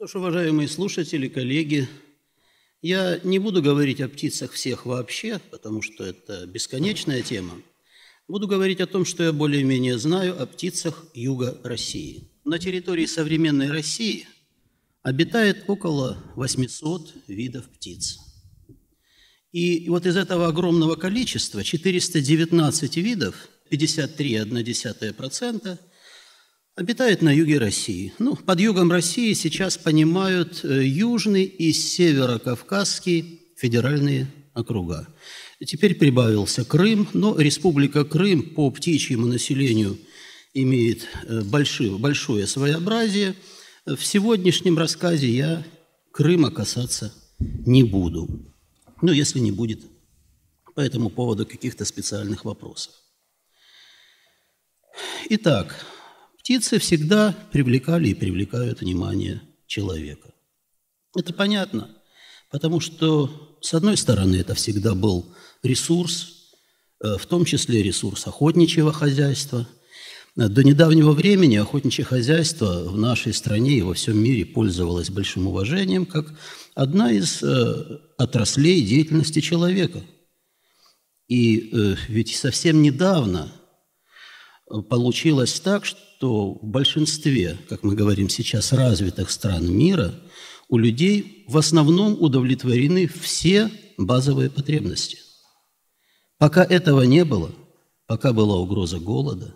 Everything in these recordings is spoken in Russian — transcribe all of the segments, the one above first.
Что ж, уважаемые слушатели, коллеги, я не буду говорить о птицах всех вообще, потому что это бесконечная тема. Буду говорить о том, что я более-менее знаю о птицах юга России. На территории современной России обитает около 800 видов птиц. И вот из этого огромного количества 419 видов, 53,1%, обитает на юге России. Ну, под югом России сейчас понимают э, южный и северо-кавказский федеральные округа. Теперь прибавился Крым, но Республика Крым по птичьему населению имеет э, большое, большое своеобразие. В сегодняшнем рассказе я Крыма касаться не буду. Ну, если не будет по этому поводу каких-то специальных вопросов. Итак, птицы всегда привлекали и привлекают внимание человека. Это понятно, потому что, с одной стороны, это всегда был ресурс, э, в том числе ресурс охотничьего хозяйства. До недавнего времени охотничье хозяйство в нашей стране и во всем мире пользовалось большим уважением как одна из э, отраслей деятельности человека. И э, ведь совсем недавно получилось так, что в большинстве, как мы говорим сейчас, развитых стран мира у людей в основном удовлетворены все базовые потребности – Пока этого не было, пока была угроза голода,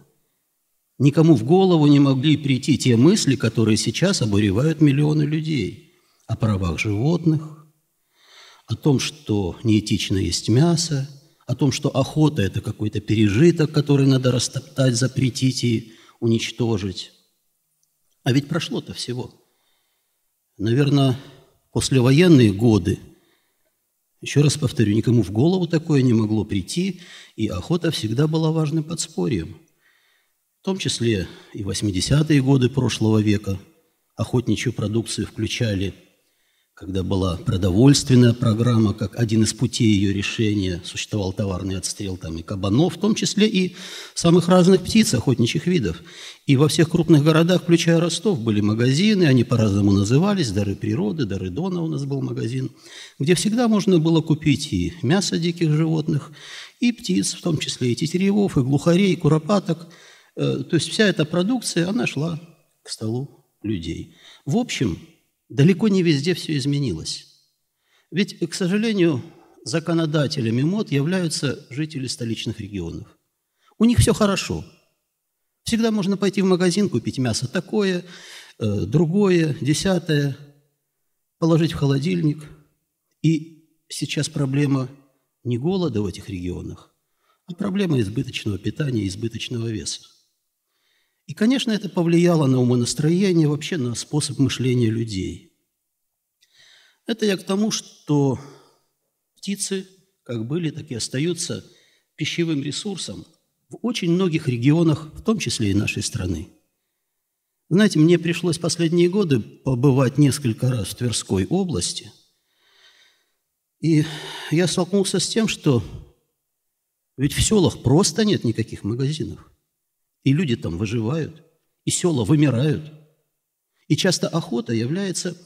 никому в голову не могли прийти те мысли, которые сейчас обуревают миллионы людей о правах животных, о том, что неэтично есть мясо, о том, что охота – это какой-то пережиток, который надо растоптать, запретить и уничтожить. А ведь прошло-то всего. Наверное, послевоенные годы – еще раз повторю, никому в голову такое не могло прийти, и охота всегда была важным подспорьем. В том числе и 80-е годы прошлого века охотничью продукцию включали когда была продовольственная программа, как один из путей ее решения, существовал товарный отстрел там и кабанов, в том числе и самых разных птиц, охотничьих видов. И во всех крупных городах, включая Ростов, были магазины, они по-разному назывались, «Дары природы», «Дары Дона» у нас был магазин, где всегда можно было купить и мясо диких животных, и птиц, в том числе и тетеревов, и глухарей, и куропаток. Э, то есть вся эта продукция, она шла к столу людей. В общем, далеко не везде все изменилось. Ведь, к сожалению, законодателями мод являются жители столичных регионов. У них все хорошо. Всегда можно пойти в магазин, купить мясо такое, э, другое, десятое, положить в холодильник. И сейчас проблема не голода в этих регионах, а проблема избыточного питания, избыточного веса. И, конечно, это повлияло на умонастроение, вообще на способ мышления людей. Это я к тому, что птицы, как были, так и остаются пищевым ресурсом в очень многих регионах, в том числе и нашей страны. Знаете, мне пришлось последние годы побывать несколько раз в Тверской области, и я столкнулся с тем, что ведь в селах просто нет никаких магазинов. И люди там выживают, и села вымирают. И часто охота является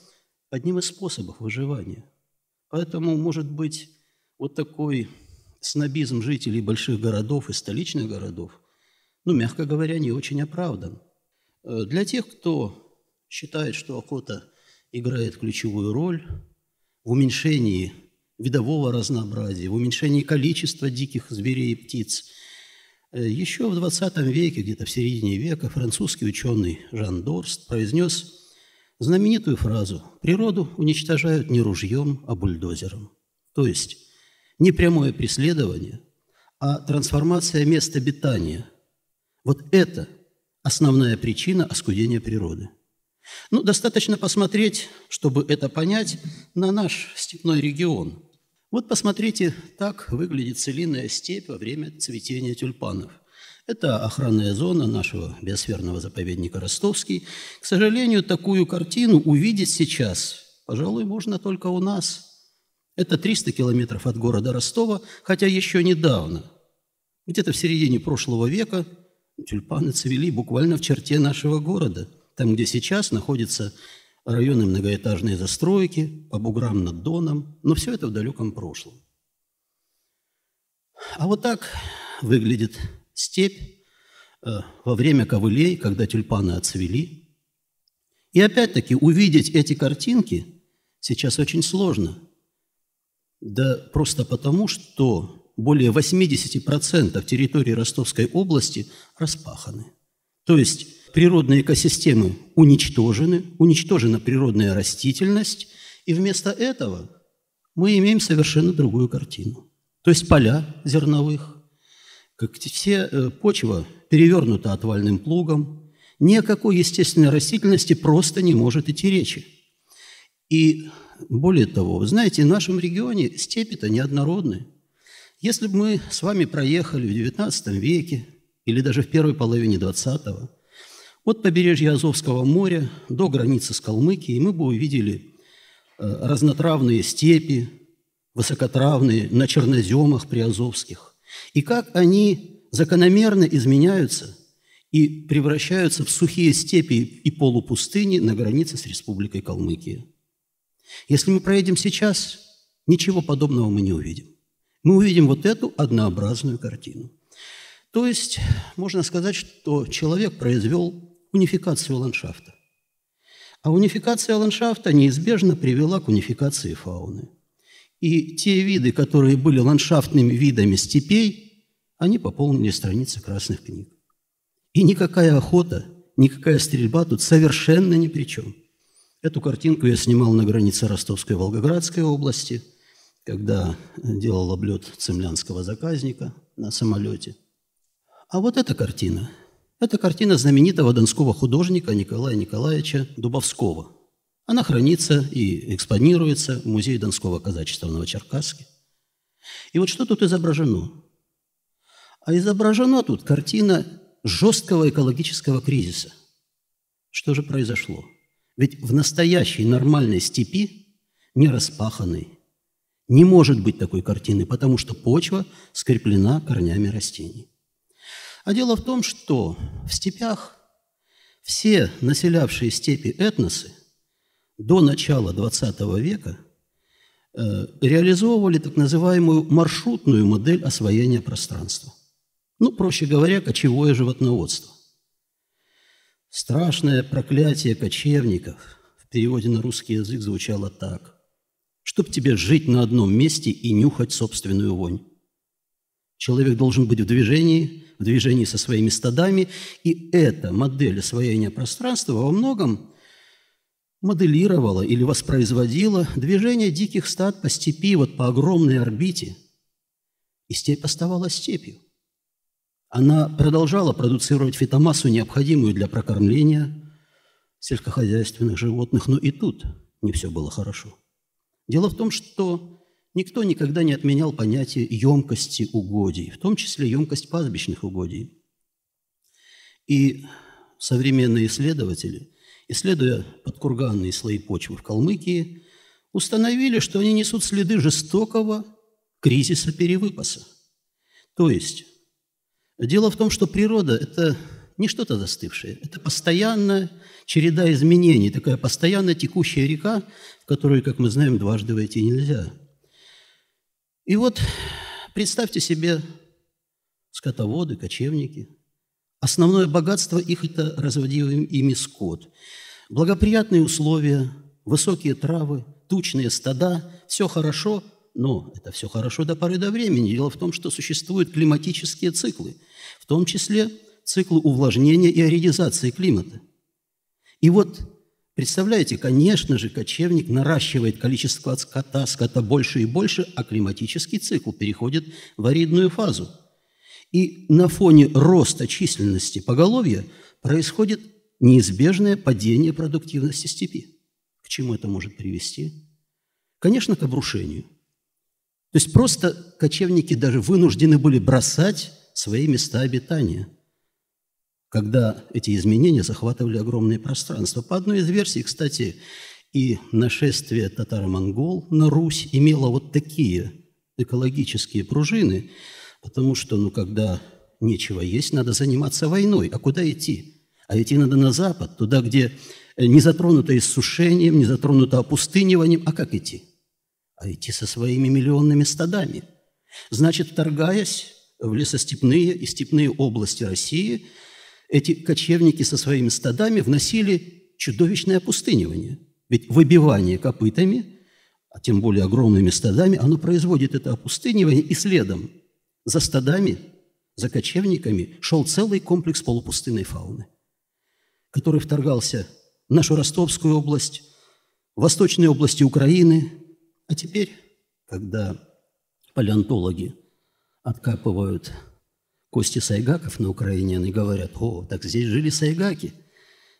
одним из способов выживания. Поэтому, может быть, вот такой снобизм жителей больших городов и столичных городов, ну, мягко говоря, не очень оправдан. Э, для тех, кто считает, что охота играет ключевую роль в уменьшении видового разнообразия, в уменьшении количества диких зверей и птиц – Еще в 20 веке, где-то в середине века, французский ученый Жан Дорст произнес знаменитую фразу «Природу уничтожают не ружьем, а бульдозером». То есть не прямое преследование, а трансформация места обитания. Вот это основная причина оскудения природы. Ну, достаточно посмотреть, чтобы это понять, на наш степной регион – вот посмотрите, так выглядит целинная степь во время цветения тюльпанов. Это охранная зона нашего биосферного заповедника Ростовский. К сожалению, такую картину увидеть сейчас, пожалуй, можно только у нас. Это 300 километров от города Ростова, хотя еще недавно, где-то в середине прошлого века, тюльпаны цвели буквально в черте нашего города, там, где сейчас находится районы многоэтажной застройки, по буграм над Доном, но все это в далеком прошлом. А вот так выглядит степь э, во время ковылей, когда тюльпаны отцвели. И опять-таки увидеть эти картинки сейчас очень сложно. Да просто потому, что более 80% территории Ростовской области распаханы. То есть природные экосистемы уничтожены, уничтожена природная растительность, и вместо этого мы имеем совершенно другую картину. То есть поля зерновых, как все э, почва перевернута отвальным плугом, ни о какой естественной растительности просто не может идти речи. И более того, вы знаете, в нашем регионе степи-то неоднородны. Если бы мы с вами проехали в XIX веке или даже в первой половине XX, от побережья Азовского моря до границы с Калмыкией, мы бы увидели э, разнотравные степи, высокотравные, на черноземах приазовских. И как они закономерно изменяются и превращаются в сухие степи и полупустыни на границе с Республикой Калмыкия. Если мы проедем сейчас, ничего подобного мы не увидим. Мы увидим вот эту однообразную картину. То есть можно сказать, что человек произвел унификацию ландшафта. А унификация ландшафта неизбежно привела к унификации фауны. И те виды, которые были ландшафтными видами степей, они пополнили страницы красных книг. И никакая охота, никакая стрельба тут совершенно ни при чем – Эту картинку я снимал на границе Ростовской и Волгоградской области, когда делал облет цемлянского заказника на самолете. А вот эта картина – это картина знаменитого донского художника Николая Николаевича Дубовского. Она хранится и экспонируется в Музее Донского казачества в Новочеркасске. И вот что тут изображено? А изображена тут картина жесткого экологического кризиса. Что же произошло? Ведь в настоящей нормальной степи, не распаханной, не может быть такой картины, потому что почва скреплена корнями растений. А дело в том, что в степях все населявшие степи этносы до начала XX века э, реализовывали так называемую маршрутную модель освоения пространства. Ну, проще говоря, кочевое животноводство. Страшное проклятие кочевников в переводе на русский язык звучало так. Чтоб тебе жить на одном месте и нюхать собственную вонь. Человек должен быть в движении, в движении со своими стадами, и эта модель освоения пространства во многом моделировала или воспроизводила движение диких стад по степи, вот по огромной орбите. И степь оставалась степью. Она продолжала продуцировать фитомассу, необходимую для прокормления сельскохозяйственных животных, но и тут не все было хорошо. Дело в том, что никто никогда не отменял понятие емкости угодий, в том числе емкость пастбищных угодий. И современные исследователи, исследуя подкурганные слои почвы в Калмыкии, установили, что они несут следы жестокого кризиса перевыпаса. То есть Дело в том, что природа – это не что-то застывшее, это постоянная череда изменений, такая постоянно текущая река, в которую, как мы знаем, дважды войти нельзя. И вот представьте себе скотоводы, кочевники. Основное богатство их – это разводимый ими скот. Благоприятные условия, высокие травы, тучные стада – все хорошо, но это все хорошо до поры до времени. Дело в том, что существуют климатические циклы – в том числе циклы увлажнения и аридизации климата. И вот, представляете, конечно же, кочевник наращивает количество скота, скота больше и больше, а климатический цикл переходит в аридную фазу. И на фоне роста численности поголовья происходит неизбежное падение продуктивности степи. К чему это может привести? Конечно, к обрушению. То есть просто кочевники даже вынуждены были бросать свои места обитания, когда эти изменения захватывали огромные пространства. По одной из версий, кстати, и нашествие татаро-монгол на Русь имело вот такие экологические пружины, потому что, ну, когда нечего есть, надо заниматься войной. А куда идти? А идти надо на запад, туда, где не затронуто иссушением, не затронуто опустыниванием. А как идти? А идти со своими миллионными стадами. Значит, вторгаясь в лесостепные и степные области России, эти кочевники со своими стадами вносили чудовищное опустынивание. Ведь выбивание копытами, а тем более огромными стадами, оно производит это опустынивание, и следом за стадами, за кочевниками шел целый комплекс полупустынной фауны, который вторгался в нашу Ростовскую область, в восточные области Украины. А теперь, когда палеонтологи откапывают кости сайгаков на Украине, они говорят, о, так здесь жили сайгаки.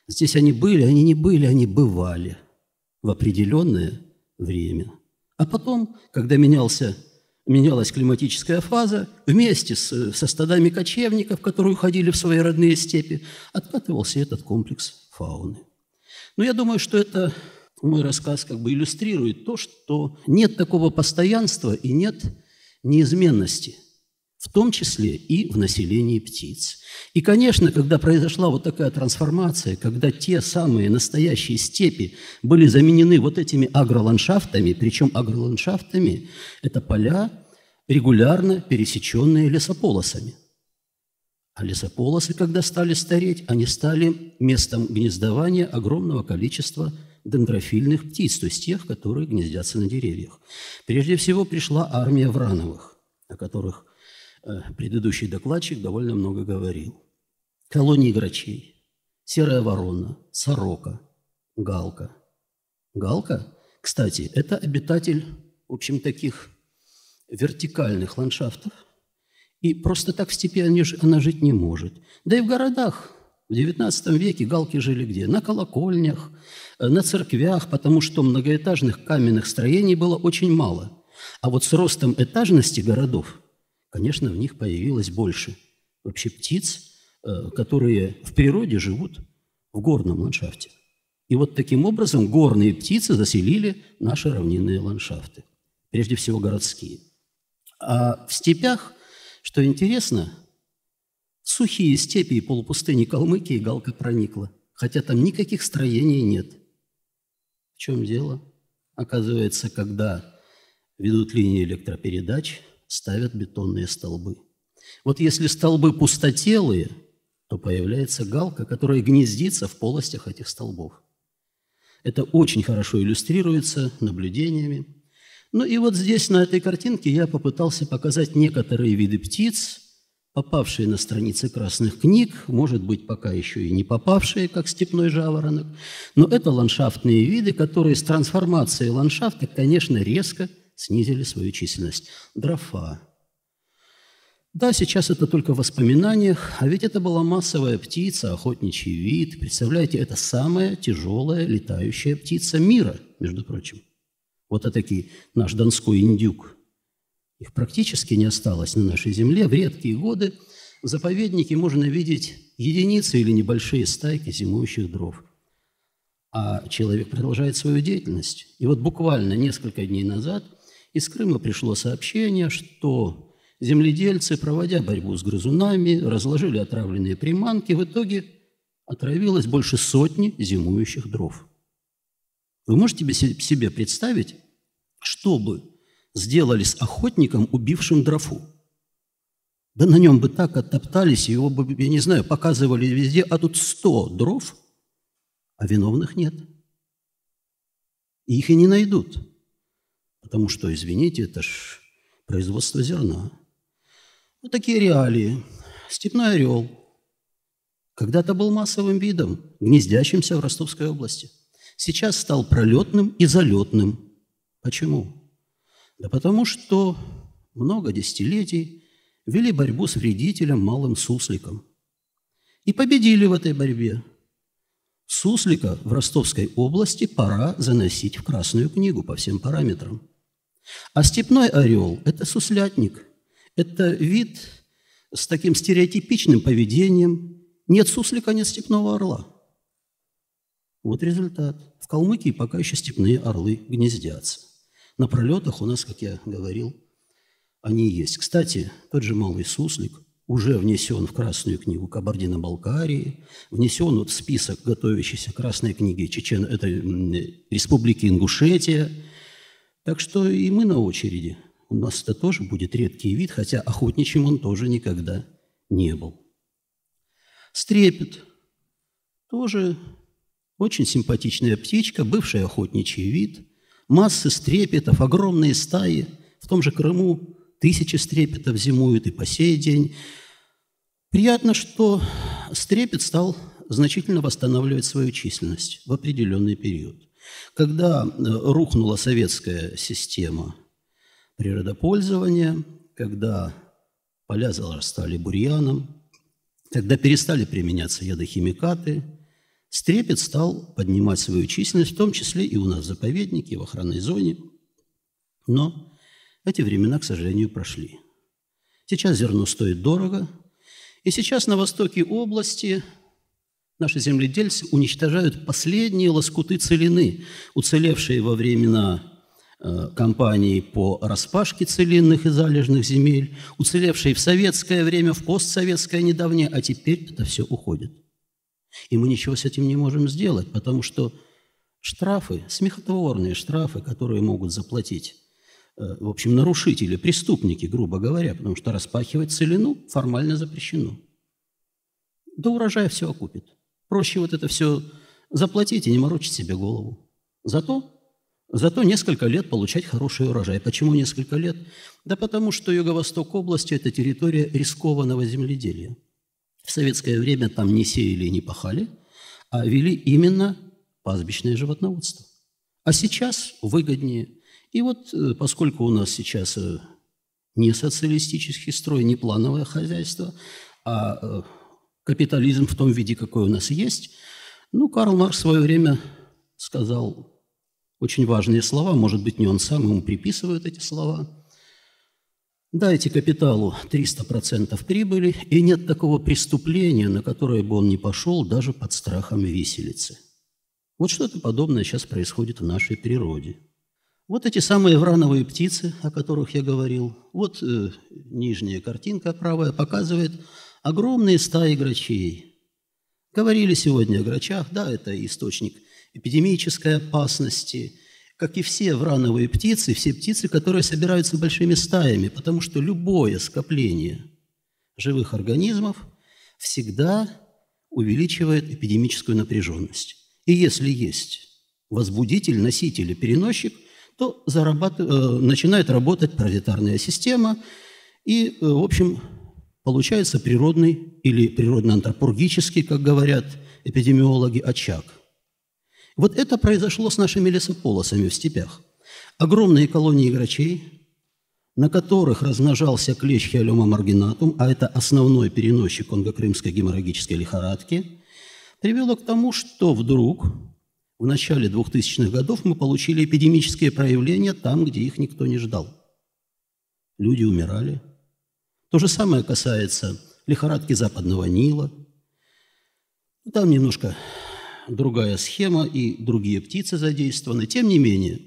Здесь они были, они не были, они бывали в определенное время. А потом, когда менялся, менялась климатическая фаза, вместе с, со стадами кочевников, которые уходили в свои родные степи, откатывался этот комплекс фауны. Но я думаю, что это мой рассказ как бы иллюстрирует то, что нет такого постоянства и нет неизменности – в том числе и в населении птиц. И, конечно, когда произошла вот такая трансформация, когда те самые настоящие степи были заменены вот этими агроландшафтами, причем агроландшафтами – это поля, регулярно пересеченные лесополосами. А лесополосы, когда стали стареть, они стали местом гнездования огромного количества дендрофильных птиц, то есть тех, которые гнездятся на деревьях. Прежде всего пришла армия Врановых, о которых предыдущий докладчик довольно много говорил. Колонии грачей, серая ворона, сорока, галка. Галка, кстати, это обитатель, в общем, таких вертикальных ландшафтов. И просто так в степи она жить не может. Да и в городах в XIX веке галки жили где? На колокольнях, э, на церквях, потому что многоэтажных каменных строений было очень мало. А вот с ростом этажности городов – конечно, в них появилось больше вообще птиц, э, которые в природе живут в горном ландшафте. И вот таким образом горные птицы заселили наши равнинные ландшафты, прежде всего городские. А в степях, что интересно, сухие степи и полупустыни Калмыкии галка проникла, хотя там никаких строений нет. В чем дело? Оказывается, когда ведут линии электропередач – ставят бетонные столбы. Вот если столбы пустотелые, то появляется галка, которая гнездится в полостях этих столбов. Это очень хорошо иллюстрируется наблюдениями. Ну и вот здесь, на этой картинке, я попытался показать некоторые виды птиц, попавшие на страницы красных книг, может быть, пока еще и не попавшие, как степной жаворонок. Но это ландшафтные виды, которые с трансформацией ландшафта, конечно, резко снизили свою численность. Дрофа. Да, сейчас это только в воспоминаниях, а ведь это была массовая птица, охотничий вид. Представляете, это самая тяжелая летающая птица мира, между прочим. Вот такие наш донской индюк. Их практически не осталось на нашей земле. В редкие годы в заповеднике можно видеть единицы или небольшие стайки зимующих дров. А человек продолжает свою деятельность. И вот буквально несколько дней назад – из Крыма пришло сообщение, что земледельцы, проводя борьбу с грызунами, разложили отравленные приманки. В итоге отравилось больше сотни зимующих дров. Вы можете себе представить, что бы сделали с охотником, убившим дрофу? Да на нем бы так оттоптались, его бы, я не знаю, показывали везде, а тут сто дров, а виновных нет. И их и не найдут. Потому что, извините, это ж производство зерна. Вот такие реалии. Степной орел когда-то был массовым видом, гнездящимся в Ростовской области. Сейчас стал пролетным и залетным. Почему? Да потому что много десятилетий вели борьбу с вредителем малым сусликом. И победили в этой борьбе. Суслика в Ростовской области пора заносить в Красную книгу по всем параметрам. А степной орел – это суслятник. Это вид с таким стереотипичным поведением. Нет суслика, нет степного орла. Вот результат. В Калмыкии пока еще степные орлы гнездятся. На пролетах у нас, как я говорил, они есть. Кстати, тот же малый суслик уже внесен в Красную книгу Кабардино-Балкарии, внесен вот в список готовящейся Красной книги Чечен, это Республики Ингушетия. Так что и мы на очереди. У нас это тоже будет редкий вид, хотя охотничьим он тоже никогда не был. Стрепет тоже очень симпатичная птичка, бывший охотничий вид, массы стрепетов, огромные стаи. В том же Крыму тысячи стрепетов зимуют и по сей день. Приятно, что стрепет стал значительно восстанавливать свою численность в определенный период. Когда э, рухнула советская система природопользования, когда поля зарастали бурьяном, когда перестали применяться ядохимикаты – Стрепет стал поднимать свою численность, в том числе и у нас в заповеднике, в охранной зоне. Но эти времена, к сожалению, прошли. Сейчас зерно стоит дорого, и сейчас на востоке области наши земледельцы уничтожают последние лоскуты целины, уцелевшие во времена э, кампании по распашке целинных и залежных земель, уцелевшие в советское время, в постсоветское недавнее, а теперь это все уходит – и мы ничего с этим не можем сделать, потому что штрафы, смехотворные штрафы, которые могут заплатить, э, в общем, нарушители, преступники, грубо говоря, потому что распахивать целину формально запрещено. До урожая все окупит. Проще вот это все заплатить и не морочить себе голову. Зато, зато несколько лет получать хороший урожай. Почему несколько лет? Да потому что юго-восток области – это территория рискованного земледелия – в советское время там не сеяли и не пахали, а вели именно пастбищное животноводство. А сейчас выгоднее. И вот э, поскольку у нас сейчас э, не социалистический строй, не плановое хозяйство, а э, капитализм в том виде, какой у нас есть, ну, Карл Маркс в свое время сказал очень важные слова, может быть, не он сам, ему приписывают эти слова – Дайте капиталу 300% прибыли, и нет такого преступления, на которое бы он не пошел даже под страхом виселицы. Вот что-то подобное сейчас происходит в нашей природе. Вот эти самые врановые птицы, о которых я говорил, вот э, нижняя картинка правая показывает огромные стаи грачей. Говорили сегодня о грачах, да, это источник эпидемической опасности – как и все врановые птицы, все птицы, которые собираются большими стаями, потому что любое скопление живых организмов всегда увеличивает эпидемическую напряженность. И если есть возбудитель, носитель и переносчик, то зарабат... Э, начинает работать паразитарная система, и, э, в общем, получается природный или природно-антропургический, как говорят эпидемиологи, очаг – вот это произошло с нашими лесополосами в степях. Огромные колонии грачей, на которых размножался клещ хиолема маргинатум, а это основной переносчик конго-крымской геморрагической лихорадки, привело к тому, что вдруг в начале 2000-х годов мы получили эпидемические проявления там, где их никто не ждал. Люди умирали. То же самое касается лихорадки западного Нила. Там немножко другая схема и другие птицы задействованы. Тем не менее,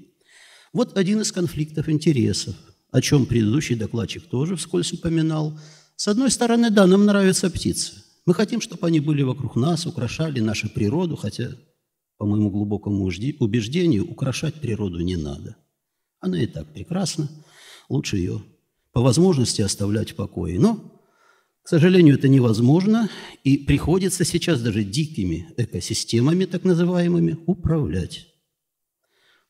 вот один из конфликтов интересов, о чем предыдущий докладчик тоже вскользь упоминал. С одной стороны, да, нам нравятся птицы. Мы хотим, чтобы они были вокруг нас, украшали нашу природу, хотя, по моему глубокому убеждению, украшать природу не надо. Она и так прекрасна, лучше ее по возможности оставлять в покое. Но к сожалению, это невозможно, и приходится сейчас даже дикими экосистемами, так называемыми, управлять.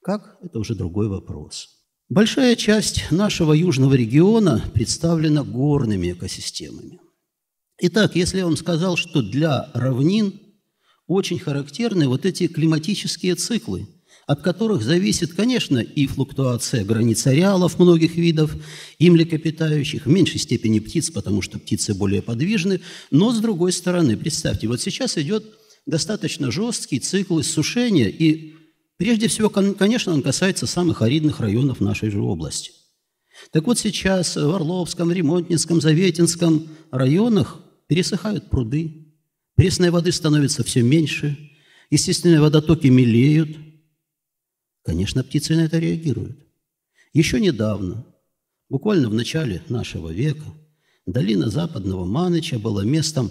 Как? Это уже другой вопрос. Большая часть нашего южного региона представлена горными экосистемами. Итак, если я вам сказал, что для равнин очень характерны вот эти климатические циклы – от которых зависит, конечно, и флуктуация границ ареалов многих видов, и млекопитающих, в меньшей степени птиц, потому что птицы более подвижны, но с другой стороны, представьте, вот сейчас идет достаточно жесткий цикл иссушения, и прежде всего, конечно, он касается самых аридных районов нашей же области. Так вот сейчас в Орловском, Ремонтницком, Заветинском районах пересыхают пруды, пресной воды становится все меньше, естественные водотоки мелеют – Конечно, птицы на это реагируют. Еще недавно, буквально в начале нашего века, долина Западного Маныча была местом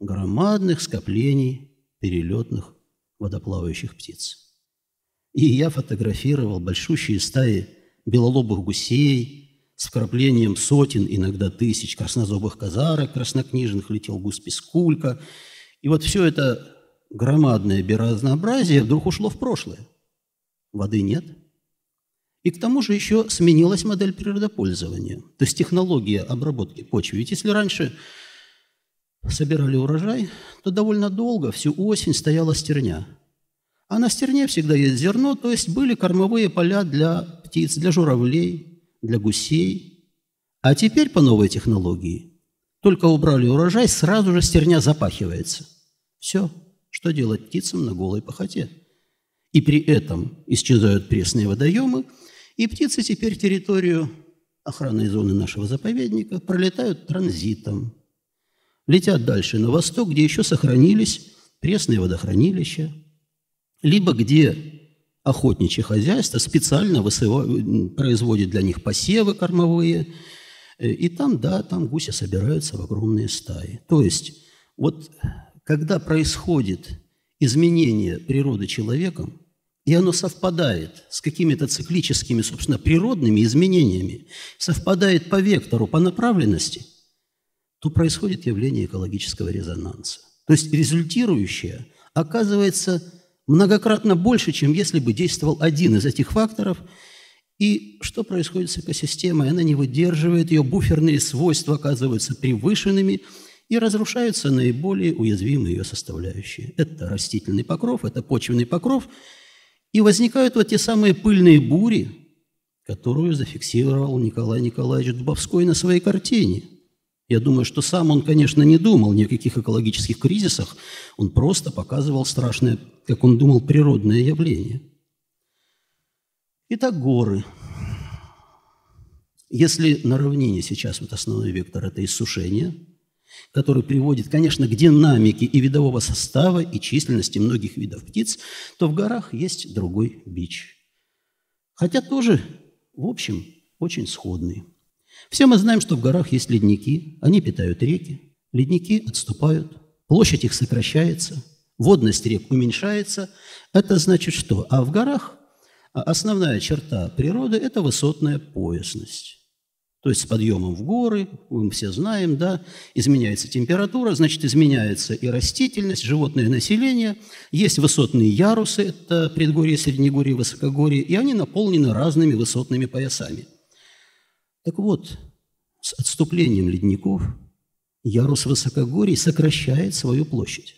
громадных скоплений перелетных водоплавающих птиц. И я фотографировал большущие стаи белолобых гусей с вкраплением сотен, иногда тысяч краснозобых казарок, краснокнижных, летел гусь пескулька. И вот все это громадное биоразнообразие вдруг ушло в прошлое. Воды нет. И к тому же еще сменилась модель природопользования, то есть технология обработки почвы. Ведь если раньше собирали урожай, то довольно долго, всю осень стояла стерня. А на стерне всегда есть зерно, то есть были кормовые поля для птиц, для журавлей, для гусей. А теперь по новой технологии только убрали урожай, сразу же стерня запахивается. Все, что делать птицам на голой похоте. И при этом исчезают пресные водоемы, и птицы теперь территорию охранной зоны нашего заповедника пролетают транзитом, летят дальше на восток, где еще сохранились пресные водохранилища, либо где охотничье хозяйство специально высывает, производит для них посевы кормовые, э, и там, да, там гуси собираются в огромные стаи. То есть вот когда происходит изменение природы человеком, и оно совпадает с какими-то циклическими, собственно, природными изменениями, совпадает по вектору, по направленности – то происходит явление экологического резонанса. То есть результирующее оказывается многократно больше, чем если бы действовал один из этих факторов. И что происходит с экосистемой? Она не выдерживает, ее буферные свойства оказываются превышенными, и разрушаются наиболее уязвимые ее составляющие. Это растительный покров, это почвенный покров, и возникают вот те самые пыльные бури, которую зафиксировал Николай Николаевич Дубовской на своей картине – я думаю, что сам он, конечно, не думал ни о каких экологических кризисах, он просто показывал страшное, как он думал, природное явление. Итак, горы. Если на равнине сейчас вот основной вектор – это иссушение, который приводит, конечно, к динамике и видового состава, и численности многих видов птиц, то в горах есть другой бич. Хотя тоже, в общем, очень сходный – все мы знаем, что в горах есть ледники, они питают реки, ледники отступают, площадь их сокращается, водность рек уменьшается. Это значит что? А в горах основная черта природы – это высотная поясность. То есть с подъемом в горы, мы все знаем, да, изменяется температура, значит, изменяется и растительность, животное население. Есть высотные ярусы, это предгорье, среднегорье, высокогорье, и они наполнены разными высотными поясами – так вот, с отступлением ледников ярус высокогорий сокращает свою площадь.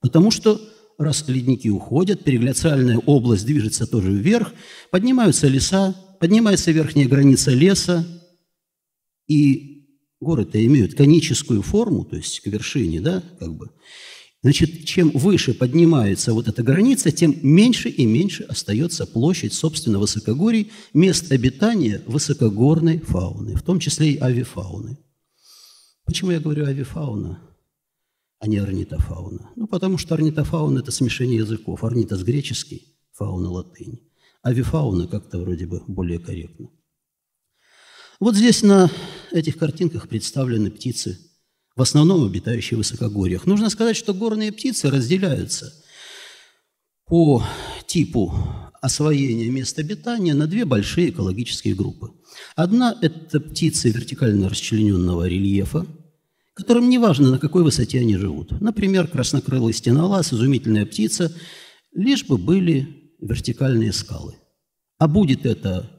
Потому что раз ледники уходят, перегляциальная область движется тоже вверх, поднимаются леса, поднимается верхняя граница леса, и горы-то имеют коническую форму, то есть к вершине, да, как бы. Значит, чем выше поднимается вот эта граница, тем меньше и меньше остается площадь, собственно, высокогорий, мест обитания высокогорной фауны, в том числе и авифауны. Почему я говорю авифауна, а не орнитофауна? Ну, потому что орнитофауна – это смешение языков. Орнитос – греческий, фауна – латынь. Авифауна как-то вроде бы более корректно. Вот здесь на этих картинках представлены птицы – в основном обитающие в высокогорьях. Нужно сказать, что горные птицы разделяются по типу освоения мест обитания на две большие экологические группы. Одна – это птицы вертикально расчлененного рельефа, которым не важно, на какой высоте они живут. Например, краснокрылый стенолаз, изумительная птица, лишь бы были вертикальные скалы. А будет это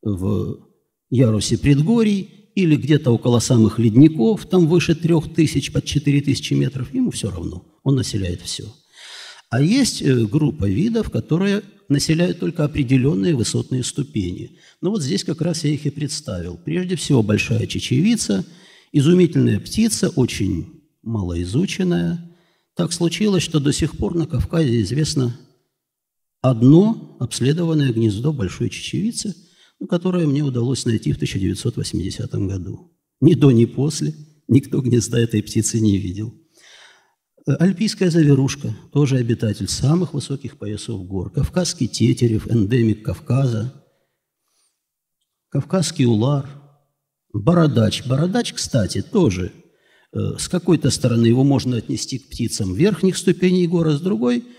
в ярусе предгорий или где-то около самых ледников, там выше трех тысяч, под четыре тысячи метров, ему все равно, он населяет все. А есть э, группа видов, которые населяют только определенные высотные ступени. Ну вот здесь как раз я их и представил. Прежде всего большая чечевица, изумительная птица, очень малоизученная. Так случилось, что до сих пор на Кавказе известно одно обследованное гнездо большой чечевицы – которое мне удалось найти в 1980 году. Ни до, ни после никто гнезда этой птицы не видел. Э, альпийская заверушка, тоже обитатель самых высоких поясов гор. Кавказский тетерев, эндемик Кавказа. Кавказский улар, Бородач. Бородач, кстати, тоже э, с какой-то стороны его можно отнести к птицам верхних ступеней гор, а с другой –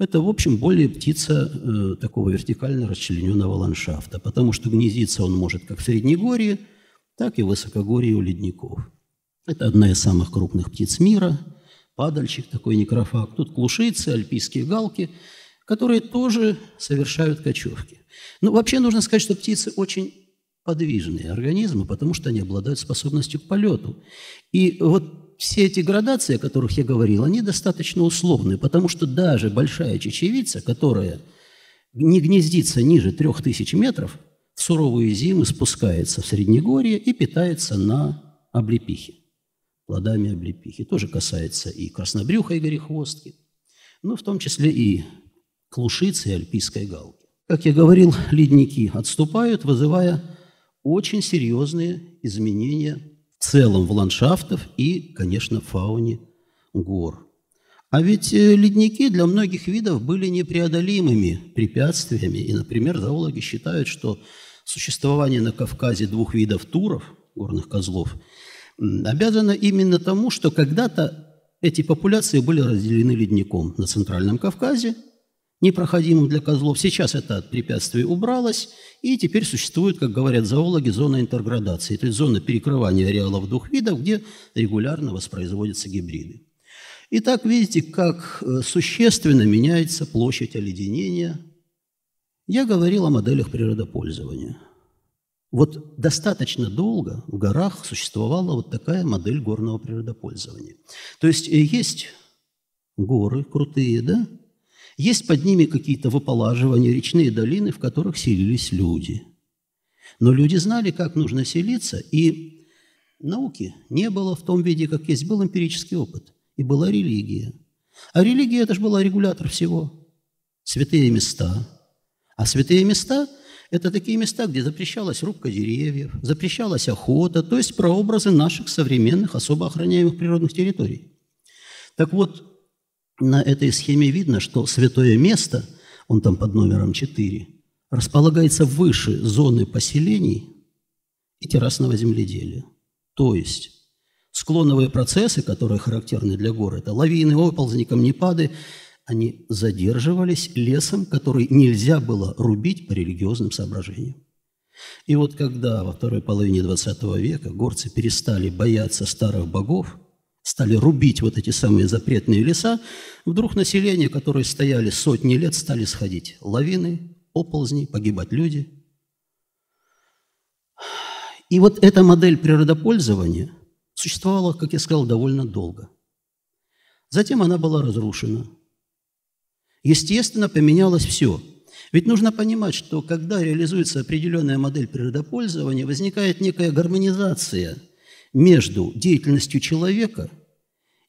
это, в общем, более птица э, такого вертикально расчлененного ландшафта, потому что гнездиться он может как в Среднегорье, так и в высокогорье у ледников. Это одна из самых крупных птиц мира, падальщик такой некрофаг. Тут клушицы, альпийские галки, которые тоже совершают кочевки. Но вообще нужно сказать, что птицы очень подвижные организмы, потому что они обладают способностью к полету. И вот все эти градации, о которых я говорил, они достаточно условные, потому что даже большая чечевица, которая не гнездится ниже трех тысяч метров, в суровые зимы спускается в Среднегорье и питается на облепихе, плодами облепихи. Тоже касается и краснобрюха, и горехвостки, но в том числе и клушицы и альпийской галки. Как я говорил, ледники отступают, вызывая очень серьезные изменения целом в ландшафтах и, конечно, фауне гор. А ведь э, ледники для многих видов были непреодолимыми препятствиями. И, например, зоологи считают, что существование на Кавказе двух видов туров, горных козлов, обязано именно тому, что когда-то эти популяции были разделены ледником на Центральном Кавказе – непроходимым для козлов. Сейчас это препятствие убралось, и теперь существует, как говорят зоологи, зона интерградации, то есть зона перекрывания ареалов двух видов, где регулярно воспроизводятся гибриды. Итак, видите, как э, существенно меняется площадь оледенения. Я говорил о моделях природопользования. Вот достаточно долго в горах существовала вот такая модель горного природопользования. То есть э, есть горы крутые, да, есть под ними какие-то выполаживания, речные долины, в которых селились люди. Но люди знали, как нужно селиться, и науки не было в том виде, как есть. Был эмпирический опыт, и была религия. А религия – это же была регулятор всего. Святые места. А святые места – это такие места, где запрещалась рубка деревьев, запрещалась охота, то есть прообразы наших современных особо охраняемых природных территорий. Так вот, на этой схеме видно, что святое место, он там под номером 4, располагается выше зоны поселений и террасного земледелия. То есть склоновые процессы, которые характерны для гор, это лавины, оползни, камнепады, они задерживались лесом, который нельзя было рубить по религиозным соображениям. И вот когда во второй половине XX века горцы перестали бояться старых богов – стали рубить вот эти самые запретные леса, вдруг население, которое стояли сотни лет, стали сходить лавины, оползни, погибать люди. И вот эта модель природопользования существовала, как я сказал, довольно долго. Затем она была разрушена. Естественно, поменялось все. Ведь нужно понимать, что когда реализуется определенная модель природопользования, возникает некая гармонизация – между деятельностью человека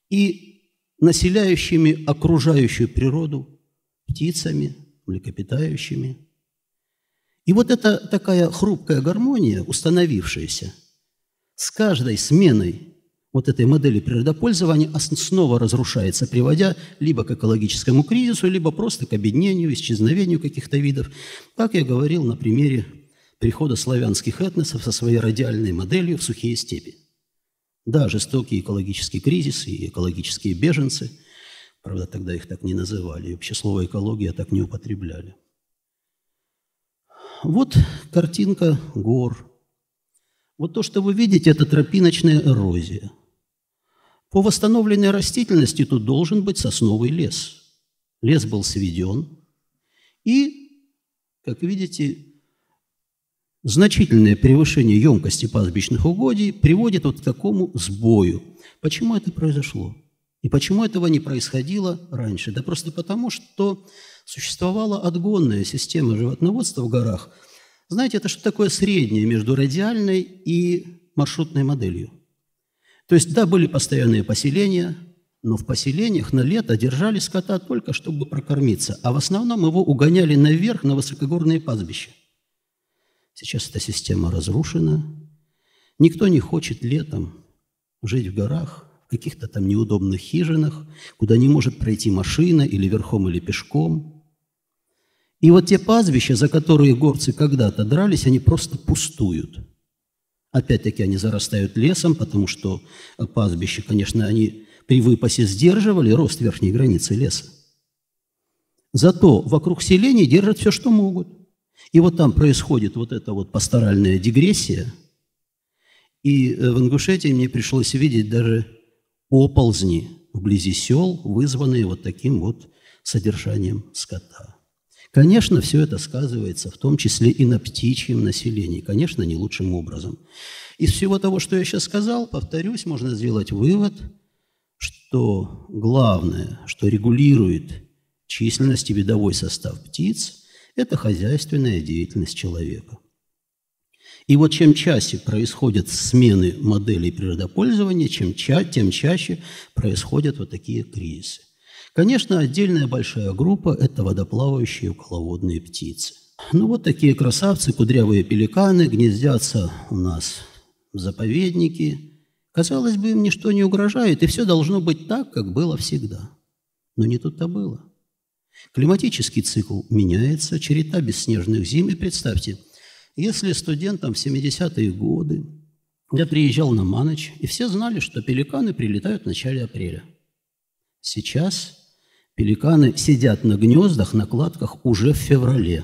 и населяющими окружающую природу птицами, млекопитающими. И вот эта такая хрупкая гармония, установившаяся, с каждой сменой вот этой модели природопользования снова разрушается, приводя либо к экологическому кризису, либо просто к объединению, исчезновению каких-то видов. Как я говорил на примере прихода славянских этносов со своей радиальной моделью в сухие степи. Да, жестокий экологический кризис и экологические беженцы, правда, тогда их так не называли, и вообще слово «экология» так не употребляли. Вот картинка гор. Вот то, что вы видите, это тропиночная эрозия. По восстановленной растительности тут должен быть сосновый лес. Лес был сведен, и, как видите, Значительное превышение емкости пастбищных угодий приводит вот к такому сбою. Почему это произошло? И почему этого не происходило раньше? Да просто потому, что существовала отгонная система животноводства в горах. Знаете, это что такое среднее между радиальной и маршрутной моделью. То есть, да, были постоянные поселения, но в поселениях на лето держали скота только, чтобы прокормиться, а в основном его угоняли наверх на высокогорные пастбища. Сейчас эта система разрушена. Никто не хочет летом жить в горах, в каких-то там неудобных хижинах, куда не может пройти машина или верхом, или пешком. И вот те пастбища, за которые горцы когда-то дрались, они просто пустуют. Опять-таки они зарастают лесом, потому что пастбища, конечно, они при выпасе сдерживали рост верхней границы леса. Зато вокруг селений держат все, что могут. И вот там происходит вот эта вот пасторальная дегрессия. И э, в Ингушетии мне пришлось видеть даже оползни вблизи сел, вызванные вот таким вот содержанием скота. Конечно, все это сказывается в том числе и на птичьем населении, конечно, не лучшим образом. Из всего того, что я сейчас сказал, повторюсь, можно сделать вывод, что главное, что регулирует численность и видовой состав птиц, это хозяйственная деятельность человека. И вот чем чаще происходят смены моделей природопользования, чем ча тем чаще происходят вот такие кризисы. Конечно, отдельная большая группа – это водоплавающие околоводные птицы. Ну вот такие красавцы, кудрявые пеликаны, гнездятся у нас в заповеднике. Казалось бы, им ничто не угрожает, и все должно быть так, как было всегда. Но не тут-то было. Климатический цикл меняется, череда бесснежных зим. И представьте, если студентам в 70-е годы я приезжал на Маноч, и все знали, что пеликаны прилетают в начале апреля. Сейчас Пеликаны сидят на гнездах, на кладках уже в феврале.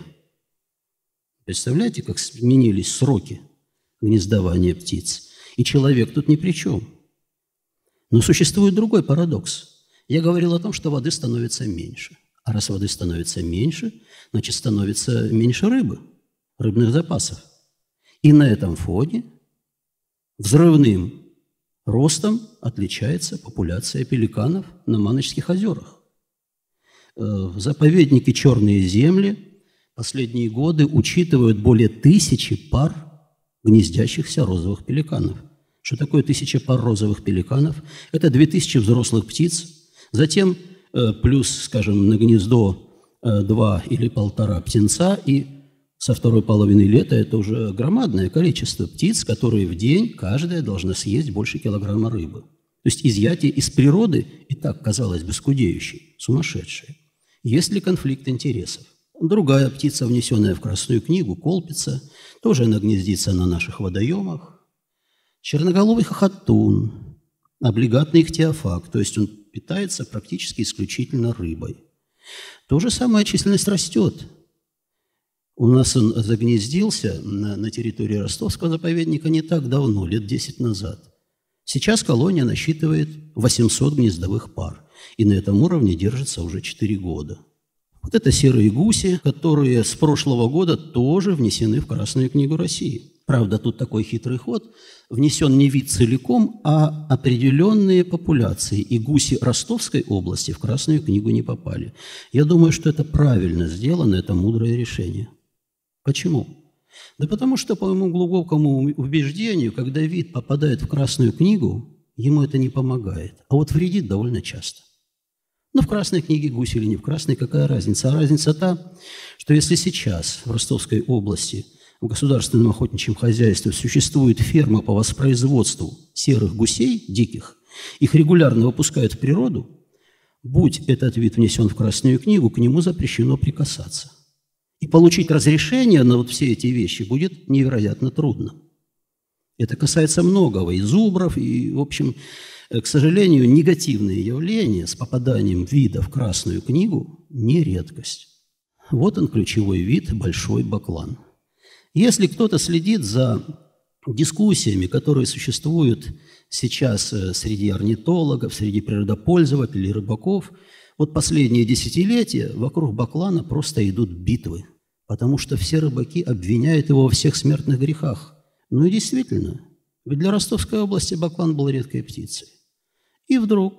Представляете, как сменились сроки гнездования птиц? И человек тут ни при чем. Но существует другой парадокс. Я говорил о том, что воды становится меньше. А раз воды становится меньше, значит, становится меньше рыбы, рыбных запасов. И на этом фоне взрывным ростом отличается популяция пеликанов на Маночских озерах. Э, в заповеднике «Черные земли» последние годы учитывают более тысячи пар гнездящихся розовых пеликанов. Что такое тысяча пар розовых пеликанов? Это две тысячи взрослых птиц, затем плюс, скажем, на гнездо э, два или полтора птенца, и со второй половины лета это уже громадное количество птиц, которые в день каждая должна съесть больше килограмма рыбы. То есть изъятие из природы и так, казалось бы, скудеющей, сумасшедшей. Есть ли конфликт интересов? Другая птица, внесенная в Красную книгу, колпица, тоже она гнездится на наших водоемах. Черноголовый хохотун, облигатный ихтиофаг, то есть он питается практически исключительно рыбой. То же самое численность растет. У нас он загнездился на, на территории Ростовского заповедника не так давно, лет 10 назад. Сейчас колония насчитывает 800 гнездовых пар и на этом уровне держится уже 4 года. Вот это серые гуси, которые с прошлого года тоже внесены в Красную книгу России. Правда, тут такой хитрый ход. Внесен не вид целиком, а определенные популяции. И гуси Ростовской области в Красную книгу не попали. Я думаю, что это правильно сделано, это мудрое решение. Почему? Да потому что, по моему глубокому убеждению, когда вид попадает в Красную книгу, ему это не помогает, а вот вредит довольно часто. Но в Красной книге гусь или не в Красной, какая разница? А разница та, что если сейчас в Ростовской области в государственном охотничьем хозяйстве существует ферма по воспроизводству серых гусей, диких, их регулярно выпускают в природу, будь этот вид внесен в Красную книгу, к нему запрещено прикасаться. И получить разрешение на вот все эти вещи будет невероятно трудно. Это касается многого, и зубров, и, в общем, Э, к сожалению, негативные явления с попаданием вида в Красную книгу не редкость. Вот он ключевой вид – большой баклан. Если кто-то следит за дискуссиями, которые существуют сейчас э, среди орнитологов, среди природопользователей, рыбаков, вот последние десятилетия вокруг баклана просто идут битвы, потому что все рыбаки обвиняют его во всех смертных грехах. Ну и действительно, ведь для Ростовской области баклан был редкой птицей. И вдруг,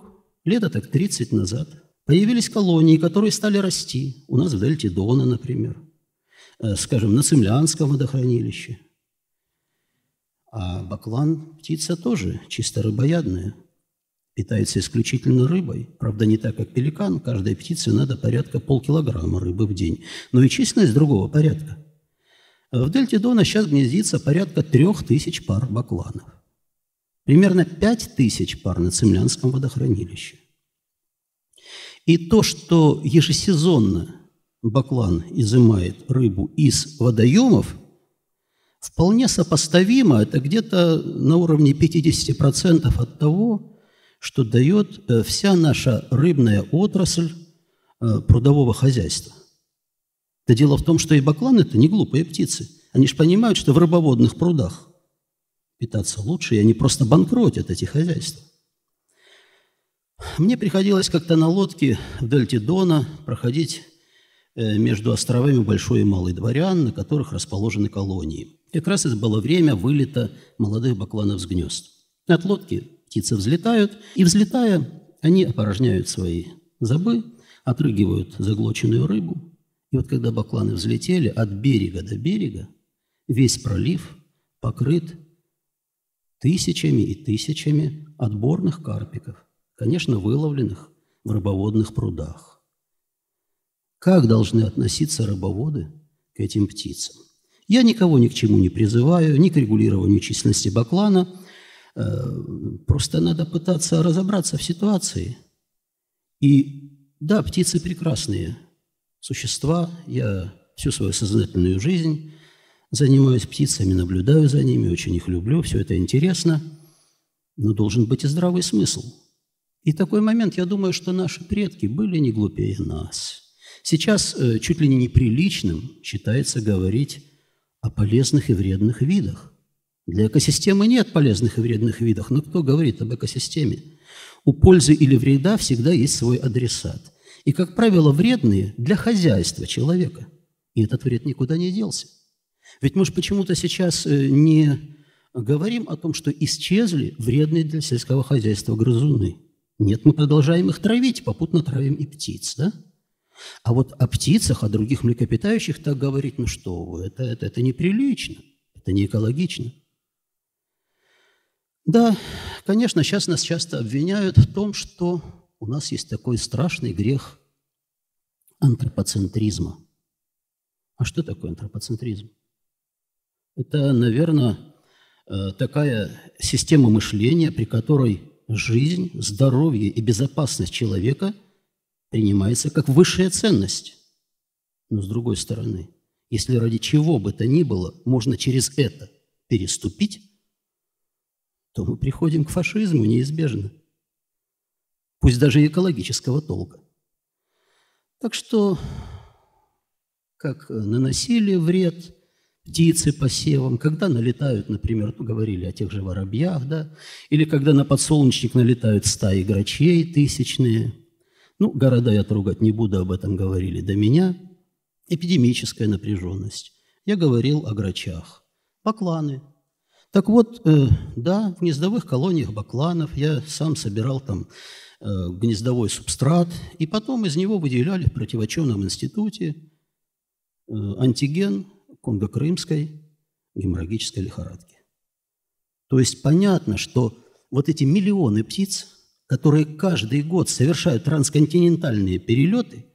лето так 30 назад, появились колонии, которые стали расти. У нас в дельте Дона, например, скажем, на Цемлянском водохранилище. А баклан – птица тоже чисто рыбоядная, питается исключительно рыбой. Правда, не так, как пеликан. Каждой птице надо порядка полкилограмма рыбы в день. Но и численность другого порядка. В дельте Дона сейчас гнездится порядка трех тысяч пар бакланов. Примерно 5 тысяч пар на Цемлянском водохранилище. И то, что ежесезонно Баклан изымает рыбу из водоемов, вполне сопоставимо, это где-то на уровне 50% от того, что дает э, вся наша рыбная отрасль э, прудового хозяйства. Это дело в том, что и бакланы – это не глупые птицы. Они же понимают, что в рыбоводных прудах питаться лучше, и они просто банкротят эти хозяйства. Мне приходилось как-то на лодке в дельте Дона проходить э, между островами Большой и Малый Дворян, на которых расположены колонии. Как раз это было время вылета молодых бакланов с гнезд. От лодки птицы взлетают, и взлетая, они опорожняют свои зубы, отрыгивают заглоченную рыбу. И вот когда бакланы взлетели от берега до берега, весь пролив покрыт тысячами и тысячами отборных карпиков – конечно, выловленных в рыбоводных прудах. Как должны относиться рыбоводы к этим птицам? Я никого ни к чему не призываю, ни к регулированию численности баклана. Э, просто надо пытаться разобраться в ситуации. И да, птицы прекрасные существа. Я всю свою сознательную жизнь занимаюсь птицами, наблюдаю за ними, очень их люблю, все это интересно. Но должен быть и здравый смысл – и такой момент, я думаю, что наши предки были не глупее нас. Сейчас э, чуть ли не неприличным считается говорить о полезных и вредных видах. Для экосистемы нет полезных и вредных видов, но кто говорит об экосистеме? У пользы или вреда всегда есть свой адресат. И, как правило, вредные для хозяйства человека. И этот вред никуда не делся. Ведь мы же почему-то сейчас э, не говорим о том, что исчезли вредные для сельского хозяйства грызуны – нет, мы продолжаем их травить, попутно травим и птиц, да? А вот о птицах, о других млекопитающих так говорить, ну что вы, это, это, это неприлично, это не экологично. Да, конечно, сейчас нас часто обвиняют в том, что у нас есть такой страшный грех антропоцентризма. А что такое антропоцентризм? Это, наверное, э, такая система мышления, при которой жизнь, здоровье и безопасность человека принимается как высшая ценность. Но с другой стороны, если ради чего бы то ни было можно через это переступить, то мы приходим к фашизму неизбежно, пусть даже экологического толка. Так что, как наносили вред – птицы посевом, когда налетают, например, говорили о тех же воробьях, да, или когда на подсолнечник налетают стаи грачей тысячные. Ну, города я трогать не буду, об этом говорили до меня. Эпидемическая напряженность. Я говорил о грачах. Бакланы. Так вот, э, да, в гнездовых колониях бакланов я сам собирал там э, гнездовой субстрат, и потом из него выделяли в противочемном институте э, антиген – конго-крымской геморрагической лихорадки. То есть понятно, что вот эти миллионы птиц, которые каждый год совершают трансконтинентальные перелеты,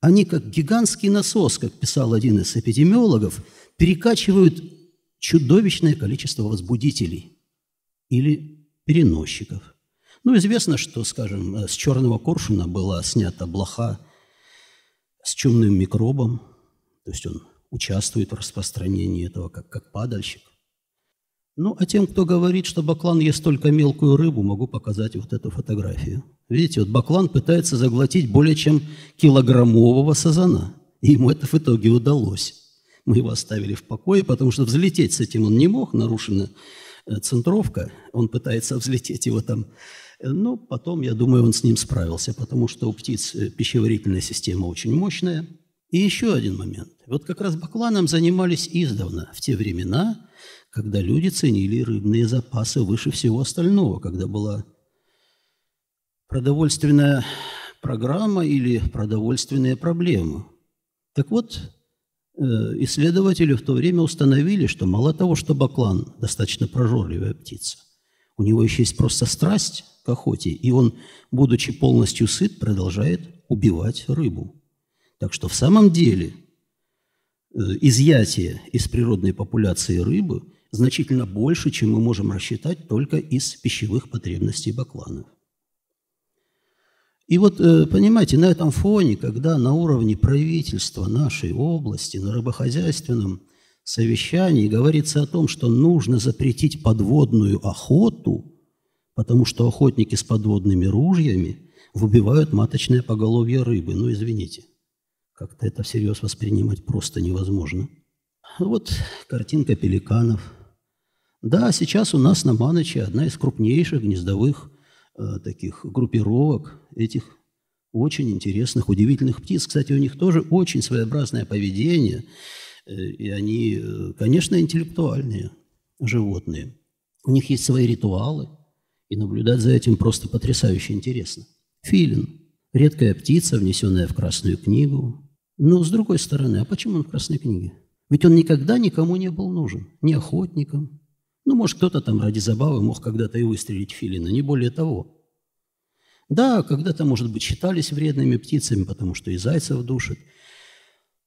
они как гигантский насос, как писал один из эпидемиологов, перекачивают чудовищное количество возбудителей или переносчиков. Ну, известно, что, скажем, с черного коршуна была снята блоха с чумным микробом, то есть он участвует в распространении этого, как, как падальщик. Ну, а тем, кто говорит, что баклан ест только мелкую рыбу, могу показать вот эту фотографию. Видите, вот баклан пытается заглотить более чем килограммового сазана. И ему это в итоге удалось. Мы его оставили в покое, потому что взлететь с этим он не мог, нарушена э, центровка. Он пытается взлететь его там. Но потом, я думаю, он с ним справился, потому что у птиц э, пищеварительная система очень мощная – и еще один момент. Вот как раз бакланом занимались издавна, в те времена, когда люди ценили рыбные запасы выше всего остального, когда была продовольственная программа или продовольственные проблемы. Так вот, э, исследователи в то время установили, что мало того, что баклан достаточно прожорливая птица, у него еще есть просто страсть к охоте, и он, будучи полностью сыт, продолжает убивать рыбу. Так что в самом деле э, изъятие из природной популяции рыбы значительно больше, чем мы можем рассчитать только из пищевых потребностей бакланов. И вот, э, понимаете, на этом фоне, когда на уровне правительства нашей области, на рыбохозяйственном, совещании говорится о том, что нужно запретить подводную охоту, потому что охотники с подводными ружьями выбивают маточное поголовье рыбы. Ну, извините, как-то это всерьез воспринимать просто невозможно. Вот картинка пеликанов. Да, сейчас у нас на Маноче одна из крупнейших гнездовых э, таких группировок этих очень интересных, удивительных птиц. Кстати, у них тоже очень своеобразное поведение, э, и они, э, конечно, интеллектуальные животные. У них есть свои ритуалы, и наблюдать за этим просто потрясающе интересно. Филин – редкая птица, внесенная в Красную книгу. Но, с другой стороны, а почему он в Красной книге? Ведь он никогда никому не был нужен, ни охотникам. Ну, может, кто-то там ради забавы мог когда-то и выстрелить филина, не более того. Да, когда-то, может быть, считались вредными птицами, потому что и зайцев душат.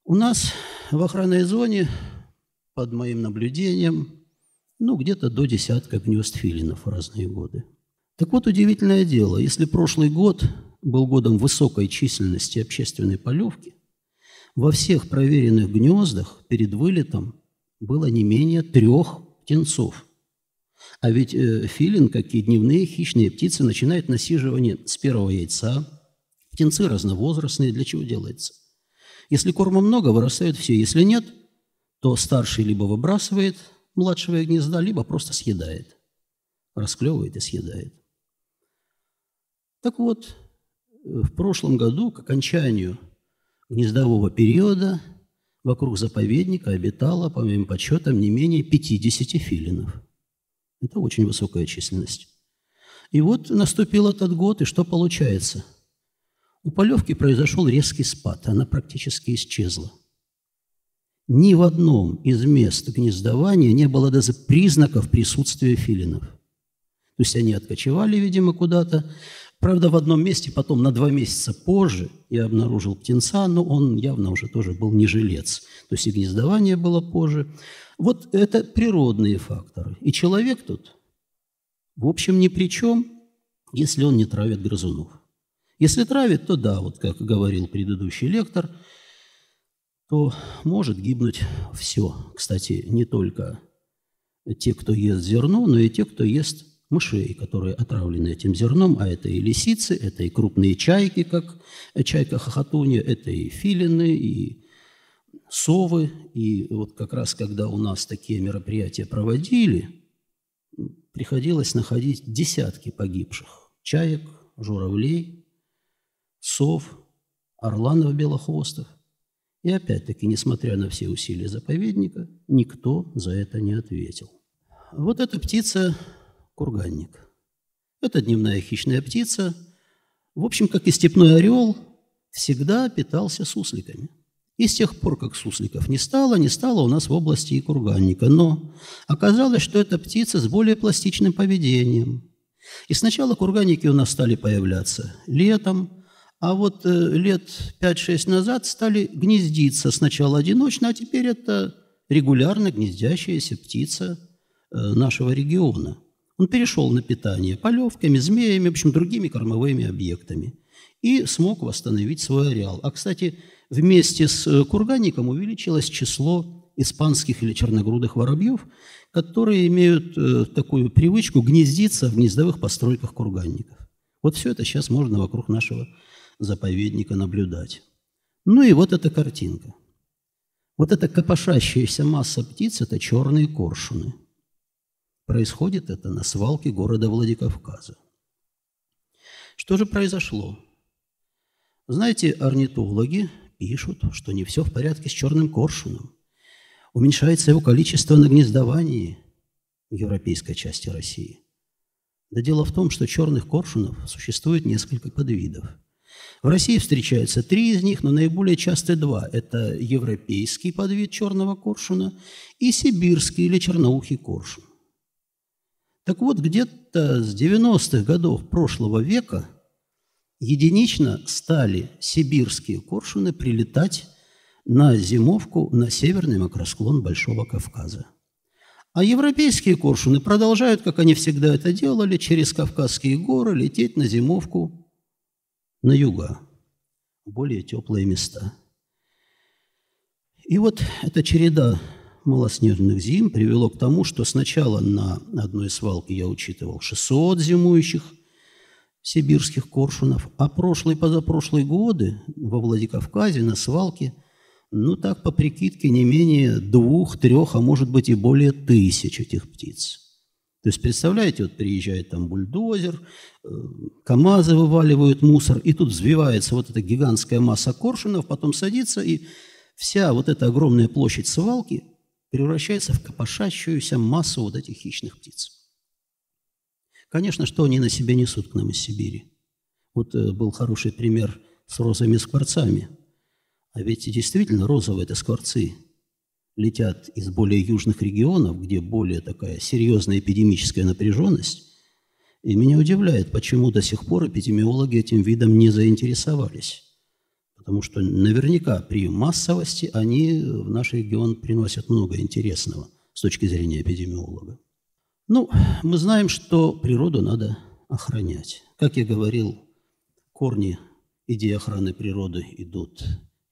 У нас в охранной зоне, под моим наблюдением, ну, где-то до десятка гнезд филинов в разные годы. Так вот, удивительное дело, если прошлый год был годом высокой численности общественной полевки, во всех проверенных гнездах перед вылетом было не менее трех птенцов – а ведь э, филин, как и дневные хищные птицы, начинают насиживание с первого яйца. Птенцы разновозрастные. Для чего делается? Если корма много, вырастают все. Если нет, то старший либо выбрасывает младшего гнезда, либо просто съедает. Расклевывает и съедает. Так вот, в прошлом году, к окончанию гнездового периода, вокруг заповедника обитало, по моим подсчетам, не менее 50 филинов – это очень высокая численность. И вот наступил этот год, и что получается? У полевки произошел резкий спад, она практически исчезла. Ни в одном из мест гнездования не было даже признаков присутствия филинов. То есть они откочевали, видимо, куда-то. Правда, в одном месте потом на два месяца позже я обнаружил птенца, но он явно уже тоже был не жилец. То есть и гнездование было позже. Вот это природные факторы. И человек тут, в общем, ни при чем, если он не травит грызунов. Если травит, то да, вот как говорил предыдущий лектор, то может гибнуть все. Кстати, не только те, кто ест зерно, но и те, кто ест мышей, которые отравлены этим зерном, а это и лисицы, это и крупные чайки, как чайка хохотунья, это и филины, и совы. И вот как раз, когда у нас такие мероприятия проводили, приходилось находить десятки погибших. Чаек, журавлей, сов, орланов белохвостов. И опять-таки, несмотря на все усилия заповедника, никто за это не ответил. Вот эта птица – курганник. Это дневная хищная птица. В общем, как и степной орел, всегда питался сусликами – и с тех пор, как сусликов не стало, не стало у нас в области и курганника. Но оказалось, что это птица с более пластичным поведением. И сначала курганники у нас стали появляться летом, а вот э, лет 5-6 назад стали гнездиться сначала одиночно, а теперь это регулярно гнездящаяся птица э, нашего региона. Он перешел на питание полевками, змеями, в общем, другими кормовыми объектами и смог восстановить свой ареал. А, кстати, вместе с э, курганником увеличилось число испанских или черногрудых воробьев, которые имеют э, такую привычку гнездиться в гнездовых постройках курганников. Вот все это сейчас можно вокруг нашего заповедника наблюдать. Ну и вот эта картинка. Вот эта копошащаяся масса птиц – это черные коршуны. Происходит это на свалке города Владикавказа. Что же произошло? Знаете, орнитологи пишут, что не все в порядке с черным коршуном. Уменьшается его количество на гнездовании в европейской части России. Да дело в том, что черных коршунов существует несколько подвидов. В России встречаются три из них, но наиболее часто два. Это европейский подвид черного коршуна и сибирский или черноухий коршун. Так вот, где-то с 90-х годов прошлого века единично стали сибирские коршуны прилетать на зимовку на северный макросклон Большого Кавказа. А европейские коршуны продолжают, как они всегда это делали, через Кавказские горы лететь на зимовку на юга, в более теплые места. И вот эта череда малоснежных зим привело к тому, что сначала на одной свалке я учитывал 600 зимующих сибирских коршунов, а прошлые позапрошлые годы во Владикавказе на свалке, ну так по прикидке, не менее двух, трех, а может быть и более тысяч этих птиц. То есть, представляете, вот приезжает там бульдозер, э, КАМАЗы вываливают мусор, и тут взвивается вот эта гигантская масса коршунов, потом садится, и вся вот эта огромная площадь свалки превращается в копошащуюся массу вот этих хищных птиц. Конечно, что они на себе несут к нам из Сибири. Вот э, был хороший пример с розовыми скворцами. А ведь действительно розовые – это скворцы – летят из более южных регионов, где более такая серьезная эпидемическая напряженность. И меня удивляет, почему до сих пор эпидемиологи этим видом не заинтересовались. Потому что наверняка при массовости они в наш регион приносят много интересного с точки зрения эпидемиолога. Ну, мы знаем, что природу надо охранять. Как я говорил, корни идеи охраны природы идут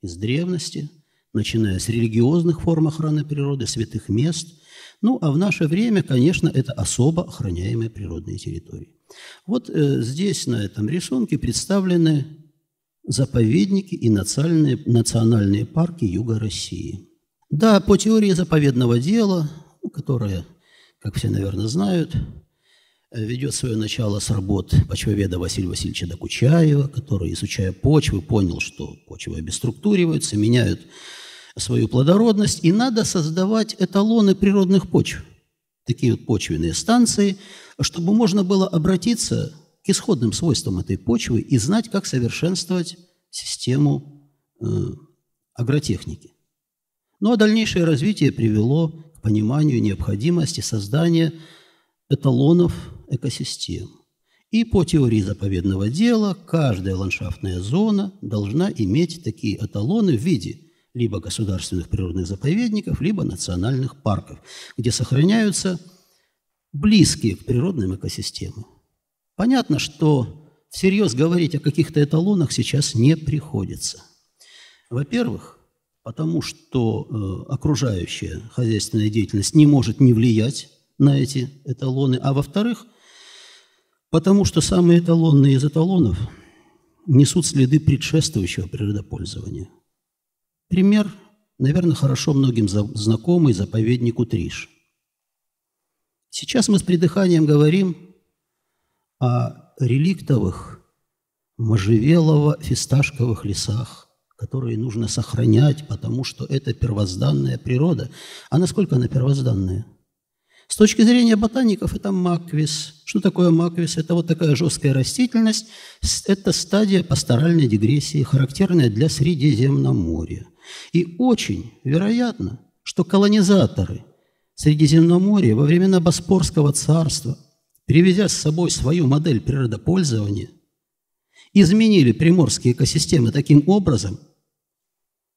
из древности – начиная с религиозных форм охраны природы, святых мест. Ну, а в наше время, конечно, это особо охраняемые природные территории. Вот э, здесь, на этом рисунке, представлены заповедники и национальные, национальные парки Юга России. Да, по теории заповедного дела, которая, как все, наверное, знают, ведет свое начало с работ почвоведа Василия Васильевича Докучаева, который, изучая почвы, понял, что почвы обеструктуриваются, меняют свою плодородность, и надо создавать эталоны природных почв, такие вот почвенные станции, чтобы можно было обратиться к исходным свойствам этой почвы и знать, как совершенствовать систему э, агротехники. Ну а дальнейшее развитие привело к пониманию необходимости создания эталонов экосистем. И по теории заповедного дела каждая ландшафтная зона должна иметь такие эталоны в виде либо государственных природных заповедников, либо национальных парков, где сохраняются близкие к природным экосистемам. Понятно, что всерьез говорить о каких-то эталонах сейчас не приходится. Во-первых, потому что э, окружающая хозяйственная деятельность не может не влиять на эти эталоны, а во-вторых, потому что самые эталонные из эталонов несут следы предшествующего природопользования – Пример, наверное, хорошо многим знакомый заповедник Утриш. Сейчас мы с придыханием говорим о реликтовых можжевелово-фисташковых лесах, которые нужно сохранять, потому что это первозданная природа. А насколько она первозданная? С точки зрения ботаников это маквис. Что такое маквис? Это вот такая жесткая растительность. Это стадия пасторальной дегрессии, характерная для Средиземноморья. И очень вероятно, что колонизаторы Средиземноморья во времена Боспорского царства, привезя с собой свою модель природопользования, изменили приморские экосистемы таким образом,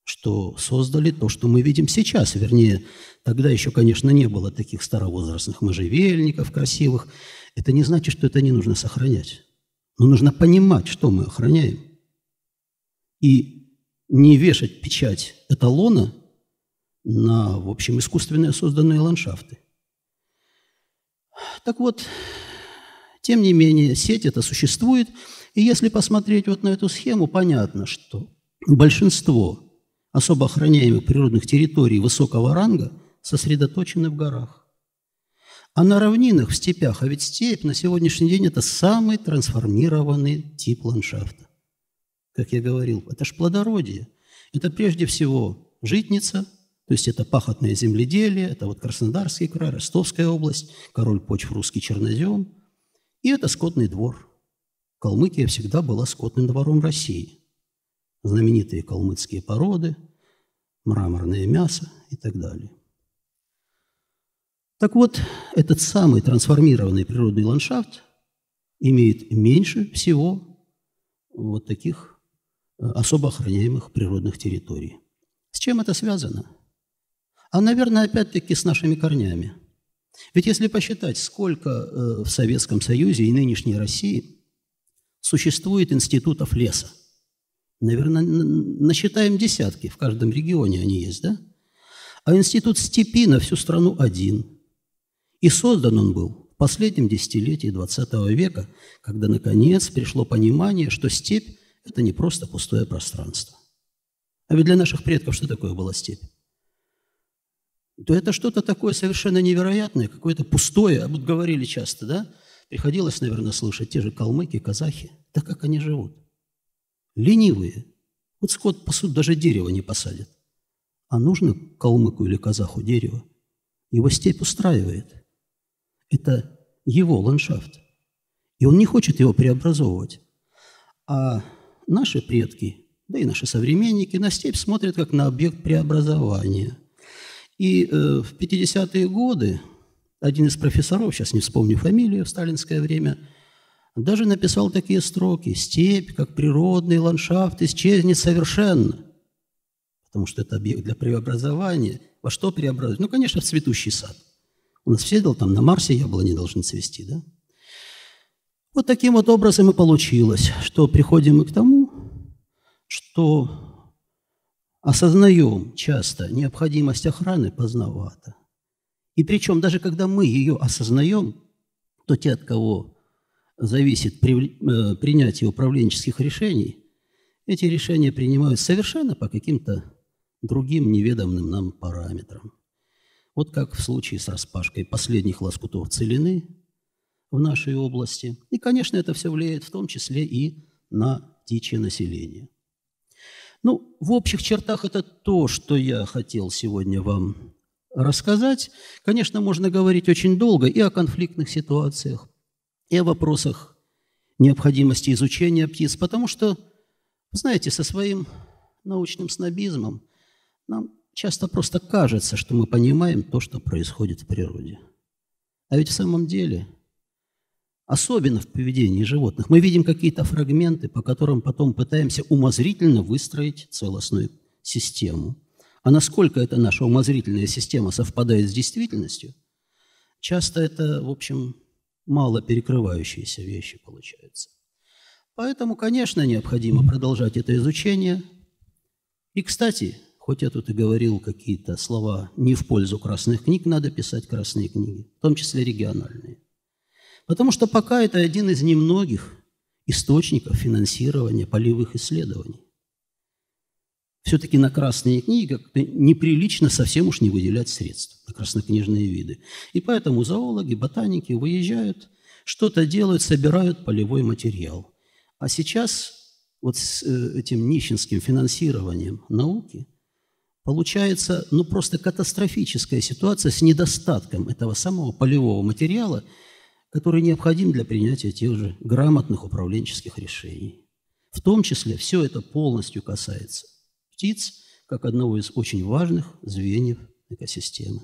что создали то, что мы видим сейчас. Вернее, тогда еще, конечно, не было таких старовозрастных можжевельников красивых. Это не значит, что это не нужно сохранять. Но нужно понимать, что мы охраняем. И не вешать печать эталона на, в общем, искусственно созданные ландшафты. Так вот, тем не менее, сеть это существует, и если посмотреть вот на эту схему, понятно, что большинство особо охраняемых природных территорий высокого ранга сосредоточены в горах. А на равнинах, в степях, а ведь степь на сегодняшний день – это самый трансформированный тип ландшафта как я говорил, это ж плодородие. Это прежде всего житница, то есть это пахотное земледелие, это вот Краснодарский край, Ростовская область, король почв русский чернозем. И это скотный двор. Калмыкия всегда была скотным двором России. Знаменитые калмыцкие породы, мраморное мясо и так далее. Так вот, этот самый трансформированный природный ландшафт имеет меньше всего вот таких особо охраняемых природных территорий. С чем это связано? А, наверное, опять-таки с нашими корнями. Ведь если посчитать, сколько э, в Советском Союзе и нынешней России существует институтов леса, наверное, насчитаем десятки, в каждом регионе они есть, да? А институт степи на всю страну один. И создан он был в последнем десятилетии XX века, когда, наконец, пришло понимание, что степь – это не просто пустое пространство. А ведь для наших предков что такое была степь? То это что-то такое совершенно невероятное, какое-то пустое. А вот говорили часто, да? Приходилось, наверное, слышать те же калмыки, казахи. Да как они живут? Ленивые. Вот скот пасут, даже дерево не посадят. А нужно калмыку или казаху дерево? Его степь устраивает. Это его ландшафт. И он не хочет его преобразовывать. А наши предки, да и наши современники на степь смотрят как на объект преобразования. И э, в 50-е годы один из профессоров, сейчас не вспомню фамилию, в сталинское время, даже написал такие строки «Степь, как природный ландшафт, исчезнет совершенно» потому что это объект для преобразования. Во что преобразовать? Ну, конечно, в цветущий сад. У нас все там на Марсе яблони должны цвести, да? Вот таким вот образом и получилось, что приходим мы к тому, что осознаем часто необходимость охраны поздновато. И причем даже когда мы ее осознаем, то те, от кого зависит э, принятие управленческих решений, эти решения принимают совершенно по каким-то другим неведомым нам параметрам. Вот как в случае с распашкой последних лоскутов целины в нашей области. И, конечно, это все влияет в том числе и на птичье население. Ну, в общих чертах это то, что я хотел сегодня вам рассказать. Конечно, можно говорить очень долго и о конфликтных ситуациях, и о вопросах необходимости изучения птиц, потому что, знаете, со своим научным снобизмом – нам часто просто кажется, что мы понимаем то, что происходит в природе. А ведь в самом деле, особенно в поведении животных, мы видим какие-то фрагменты, по которым потом пытаемся умозрительно выстроить целостную систему. А насколько эта наша умозрительная система совпадает с действительностью, часто это, в общем, мало перекрывающиеся вещи получаются. Поэтому, конечно, необходимо продолжать это изучение. И, кстати, Хоть я тут и говорил какие-то слова не в пользу красных книг, надо писать красные книги, в том числе региональные. Потому что пока это один из немногих источников финансирования полевых исследований. Все-таки на красные книги неприлично совсем уж не выделять средств, на краснокнижные виды. И поэтому зоологи, ботаники выезжают, что-то делают, собирают полевой материал. А сейчас вот с э, этим нищенским финансированием науки – Получается, ну просто катастрофическая ситуация с недостатком этого самого полевого материала, который необходим для принятия тех же грамотных управленческих решений. В том числе все это полностью касается птиц, как одного из очень важных звеньев экосистемы.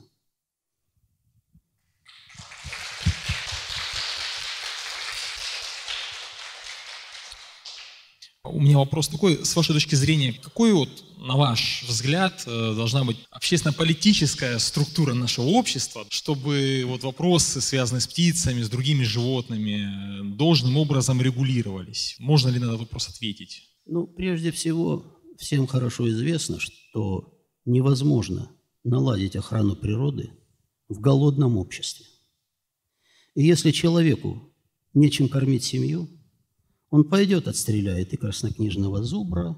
У меня вопрос такой, с вашей точки зрения, какой вот, на ваш взгляд, э, должна быть общественно-политическая структура нашего общества, чтобы вот вопросы, связанные с птицами, с другими животными, должным образом регулировались? Можно ли на этот вопрос ответить? Ну, прежде всего, всем хорошо известно, что невозможно наладить охрану природы в голодном обществе. И если человеку нечем кормить семью – он пойдет, отстреляет и краснокнижного зубра,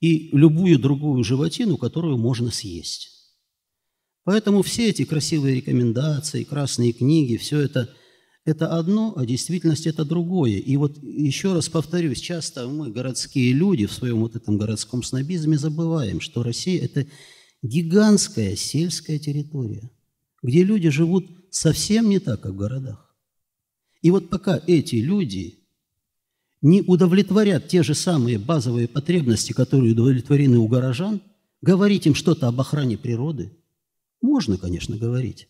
и любую другую животину, которую можно съесть. Поэтому все эти красивые рекомендации, красные книги, все это, это одно, а действительность это другое. И вот еще раз повторюсь, часто мы, городские люди, в своем вот этом городском снобизме забываем, что Россия – это гигантская сельская территория, где люди живут совсем не так, как в городах. И вот пока эти люди не удовлетворят те же самые базовые потребности, которые удовлетворены у горожан, говорить им что-то об охране природы, можно, конечно, говорить,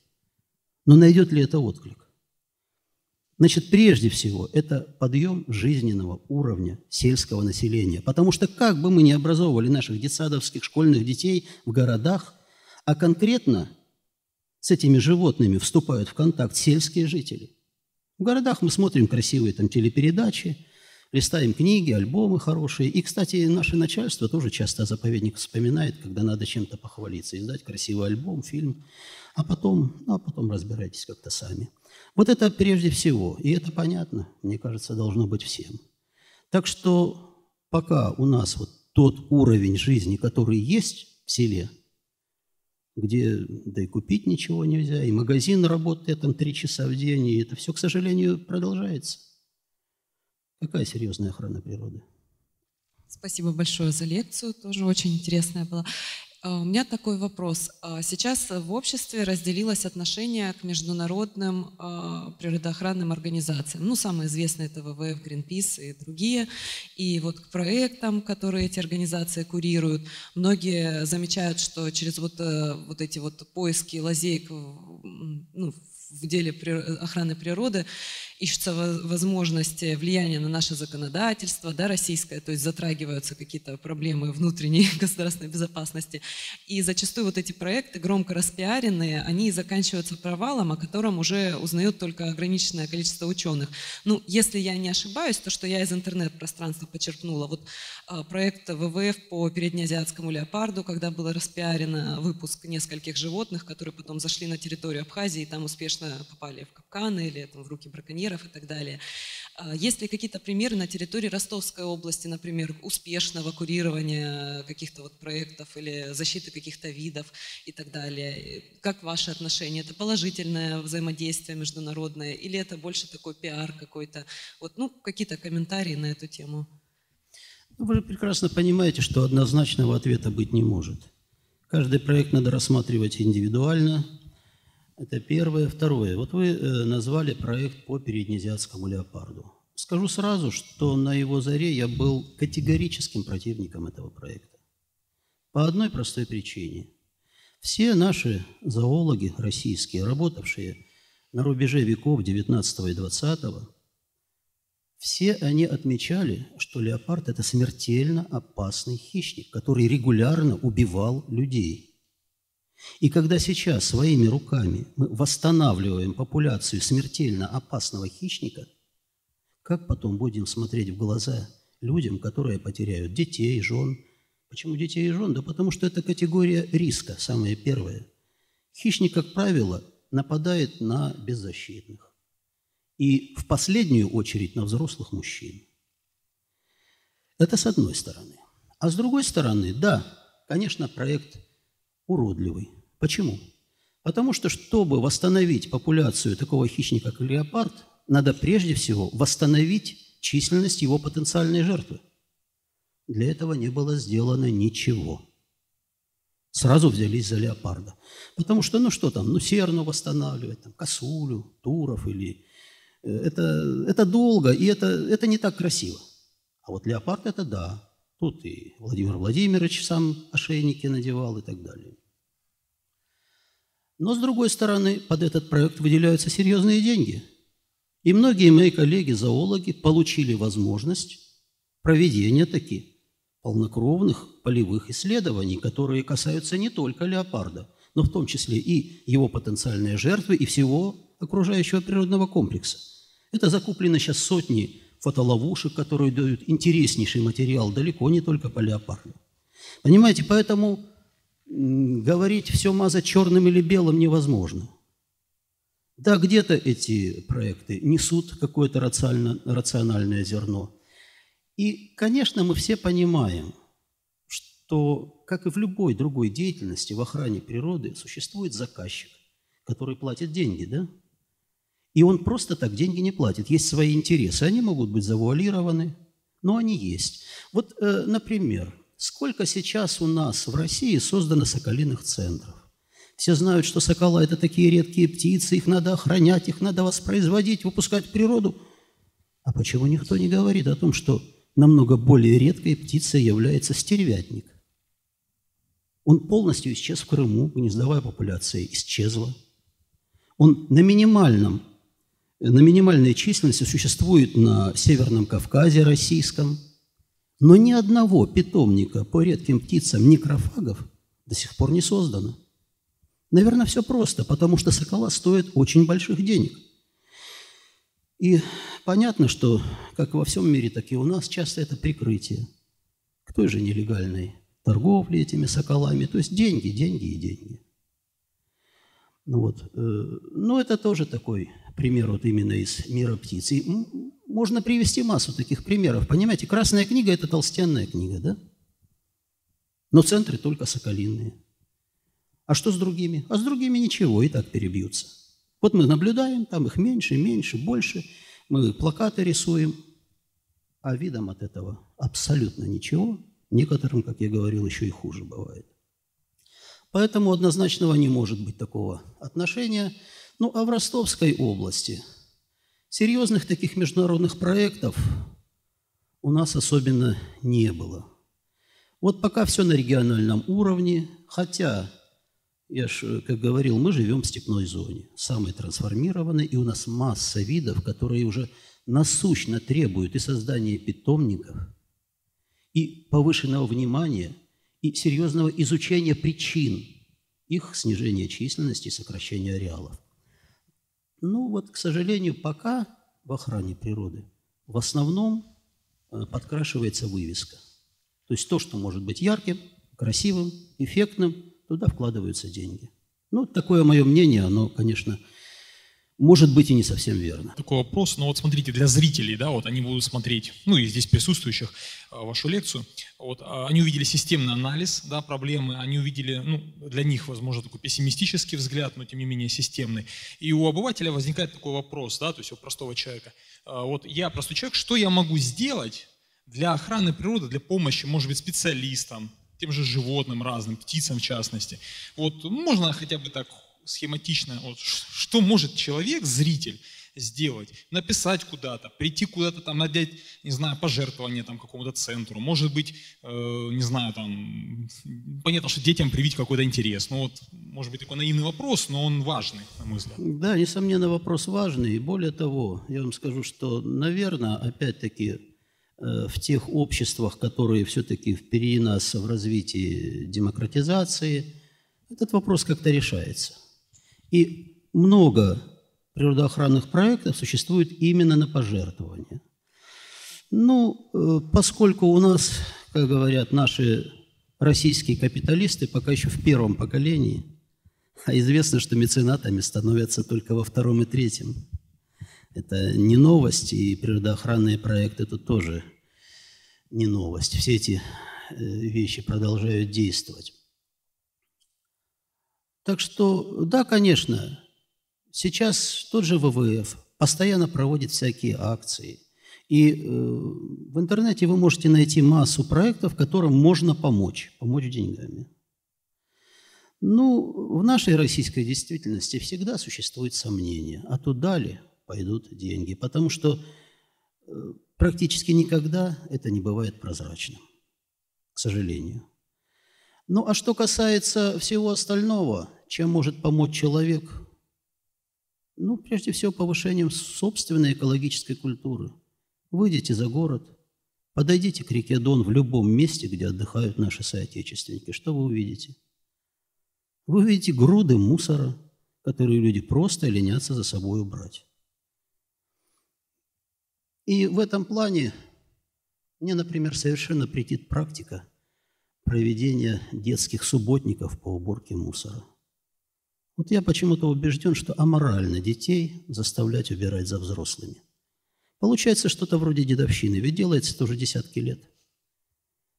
но найдет ли это отклик? Значит, прежде всего, это подъем жизненного уровня сельского населения. Потому что как бы мы ни образовывали наших детсадовских школьных детей в городах, а конкретно с этими животными вступают в контакт сельские жители. В городах мы смотрим красивые там телепередачи, листаем книги, альбомы хорошие. И, кстати, наше начальство тоже часто заповедник вспоминает, когда надо чем-то похвалиться, издать красивый альбом, фильм, а потом, ну, а потом разбирайтесь как-то сами. Вот это прежде всего, и это понятно, мне кажется, должно быть всем. Так что пока у нас вот тот уровень жизни, который есть в селе, где да и купить ничего нельзя, и магазин работает там три часа в день, и это все, к сожалению, продолжается. Какая серьезная охрана природы? Спасибо большое за лекцию, тоже очень интересная была. А, у меня такой вопрос. А, сейчас в обществе разделилось отношение к международным а, природоохранным организациям. Ну, самые известные это ВВФ, Greenpeace и другие. И вот к проектам, которые эти организации курируют, многие замечают, что через вот, э, вот эти вот поиски лазеек ну, в деле охраны природы ищутся возможности влияния на наше законодательство, да, российское, то есть затрагиваются какие-то проблемы внутренней государственной безопасности. И зачастую вот эти проекты, громко распиаренные, они заканчиваются провалом, о котором уже узнает только ограниченное количество ученых. Ну, если я не ошибаюсь, то, что я из интернет-пространства почерпнула, вот проект ВВФ по переднеазиатскому леопарду, когда было распиарено выпуск нескольких животных, которые потом зашли на территорию Абхазии и там успешно попали в капканы или там, в руки браконьеров, и так далее. А, есть ли какие-то примеры на территории Ростовской области, например, успешного курирования каких-то вот проектов или защиты каких-то видов и так далее? Как ваши отношения? Это положительное взаимодействие международное или это больше такой пиар какой-то? Вот, ну, какие-то комментарии на эту тему. Ну, вы же прекрасно понимаете, что однозначного ответа быть не может. Каждый проект надо рассматривать индивидуально, это первое. Второе. Вот вы э, назвали проект по переднеазиатскому леопарду. Скажу сразу, что на его заре я был категорическим противником этого проекта. По одной простой причине. Все наши зоологи российские, работавшие на рубеже веков 19 и 20, все они отмечали, что леопард – это смертельно опасный хищник, который регулярно убивал людей – и когда сейчас своими руками мы восстанавливаем популяцию смертельно опасного хищника, как потом будем смотреть в глаза людям, которые потеряют детей, жен? Почему детей и жен? Да потому что это категория риска, самая первая. Хищник, как правило, нападает на беззащитных. И в последнюю очередь на взрослых мужчин. Это с одной стороны. А с другой стороны, да, конечно, проект уродливый. Почему? Потому что, чтобы восстановить популяцию такого хищника, как леопард, надо прежде всего восстановить численность его потенциальной жертвы. Для этого не было сделано ничего. Сразу взялись за леопарда. Потому что, ну что там, ну серну восстанавливать, там, косулю, туров или... Это, это долго, и это, это не так красиво. А вот леопард – это да. Тут и Владимир Владимирович сам ошейники надевал и так далее. Но, с другой стороны, под этот проект выделяются серьезные деньги. И многие мои коллеги-зоологи получили возможность проведения таких полнокровных полевых исследований, которые касаются не только леопарда, но в том числе и его потенциальной жертвы, и всего окружающего природного комплекса. Это закуплено сейчас сотни фотоловушек, которые дают интереснейший материал далеко не только по леопарду. Понимаете, поэтому говорить все мазать черным или белым невозможно. Да, где-то эти проекты несут какое-то рациональное зерно. И, конечно, мы все понимаем, что, как и в любой другой деятельности в охране природы, существует заказчик, который платит деньги, да? И он просто так деньги не платит. Есть свои интересы. Они могут быть завуалированы, но они есть. Вот, э, например, Сколько сейчас у нас в России создано соколиных центров? Все знают, что сокола – это такие редкие птицы, их надо охранять, их надо воспроизводить, выпускать в природу. А почему никто не говорит о том, что намного более редкой птицей является стервятник? Он полностью исчез в Крыму, гнездовая популяция исчезла. Он на минимальном, на минимальной численности существует на Северном Кавказе российском – но ни одного питомника по редким птицам некрофагов до сих пор не создано. Наверное, все просто, потому что сокола стоят очень больших денег. И понятно, что как во всем мире, так и у нас часто это прикрытие к той же нелегальной торговле этими соколами. То есть деньги, деньги и деньги. Ну вот. Э, ну, это тоже такой пример вот именно из мира птиц. И можно привести массу таких примеров. Понимаете, красная книга – это толстенная книга, да? Но центры только соколиные. А что с другими? А с другими ничего, и так перебьются. Вот мы наблюдаем, там их меньше, меньше, больше. Мы плакаты рисуем, а видом от этого абсолютно ничего. Некоторым, как я говорил, еще и хуже бывает. Поэтому однозначного не может быть такого отношения. Ну, а в Ростовской области серьезных таких международных проектов у нас особенно не было. Вот пока все на региональном уровне, хотя, я же, как говорил, мы живем в степной зоне, самой трансформированной, и у нас масса видов, которые уже насущно требуют и создания питомников, и повышенного внимания – и серьезного изучения причин их снижения численности и сокращения ареалов. Ну вот, к сожалению, пока в охране природы в основном э, подкрашивается вывеска. То есть то, что может быть ярким, красивым, эффектным, туда вкладываются деньги. Ну, такое мое мнение, оно, конечно, может быть и не совсем верно. Такой вопрос, но вот смотрите, для зрителей, да, вот они будут смотреть, ну и здесь присутствующих, а, вашу лекцию, вот, а, они увидели системный анализ, да, проблемы, они увидели, ну, для них, возможно, такой пессимистический взгляд, но тем не менее системный. И у обывателя возникает такой вопрос, да, то есть у простого человека, а, вот я простой человек, что я могу сделать для охраны природы, для помощи, может быть, специалистам, тем же животным разным, птицам в частности. Вот можно хотя бы так схематично, вот, что может человек, зритель, сделать, написать куда-то, прийти куда-то там, надеть, не знаю, пожертвование там какому-то центру, может быть, э, не знаю, там, понятно, что детям привить какой-то интерес, ну вот, может быть, такой наивный вопрос, но он важный, на мой взгляд. Да, несомненно, вопрос важный, и более того, я вам скажу, что, наверное, опять-таки, э, в тех обществах, которые все-таки впереди нас в развитии демократизации, этот вопрос как-то решается. И много природоохранных проектов существует именно на пожертвования. Ну, э, поскольку у нас, как говорят наши российские капиталисты, пока еще в первом поколении, а известно, что меценатами становятся только во втором и третьем. Это не новость, и природоохранные проекты это тоже не новость. Все эти э, вещи продолжают действовать. Так что, да, конечно, сейчас тот же ВВФ постоянно проводит всякие акции. И э, в интернете вы можете найти массу проектов, которым можно помочь, помочь деньгами. Ну, в нашей российской действительности всегда существует сомнение, а туда ли пойдут деньги, потому что э, практически никогда это не бывает прозрачным, к сожалению. Ну а что касается всего остального, чем может помочь человек? Ну, прежде всего, повышением собственной экологической культуры. Выйдите за город, подойдите к реке Дон в любом месте, где отдыхают наши соотечественники. Что вы увидите? Вы увидите груды мусора, которые люди просто ленятся за собой убрать. И в этом плане мне, например, совершенно претит практика – проведения детских субботников по уборке мусора. Вот я почему-то убежден, что аморально детей заставлять убирать за взрослыми. Получается что-то вроде дедовщины, ведь делается тоже десятки лет.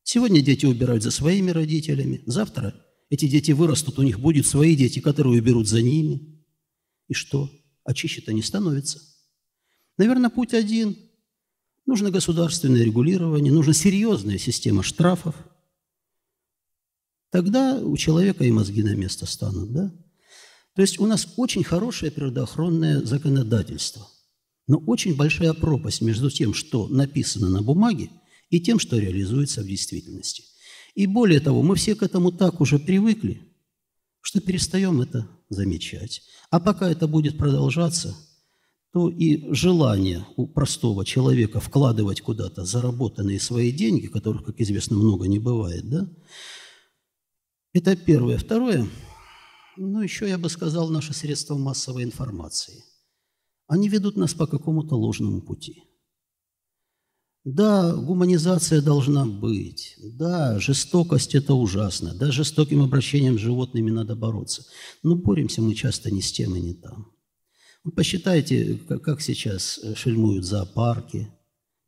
Сегодня дети убирают за своими родителями, завтра эти дети вырастут, у них будут свои дети, которые уберут за ними. И что? А чище-то не становится. Наверное, путь один. Нужно государственное регулирование, нужна серьезная система штрафов – Тогда у человека и мозги на место станут, да? То есть у нас очень хорошее природоохранное законодательство, но очень большая пропасть между тем, что написано на бумаге, и тем, что реализуется в действительности. И более того, мы все к этому так уже привыкли, что перестаем это замечать. А пока это будет продолжаться, то и желание у простого человека вкладывать куда-то заработанные свои деньги, которых, как известно, много не бывает, да, это первое. Второе, ну, еще я бы сказал, наши средства массовой информации. они ведут нас по какому-то ложному пути. Да, гуманизация должна быть. Да, жестокость – это ужасно. Да, жестоким обращением с животными надо бороться. Но боремся мы часто не с тем и не там. Посчитайте, как сейчас шельмуют зоопарки,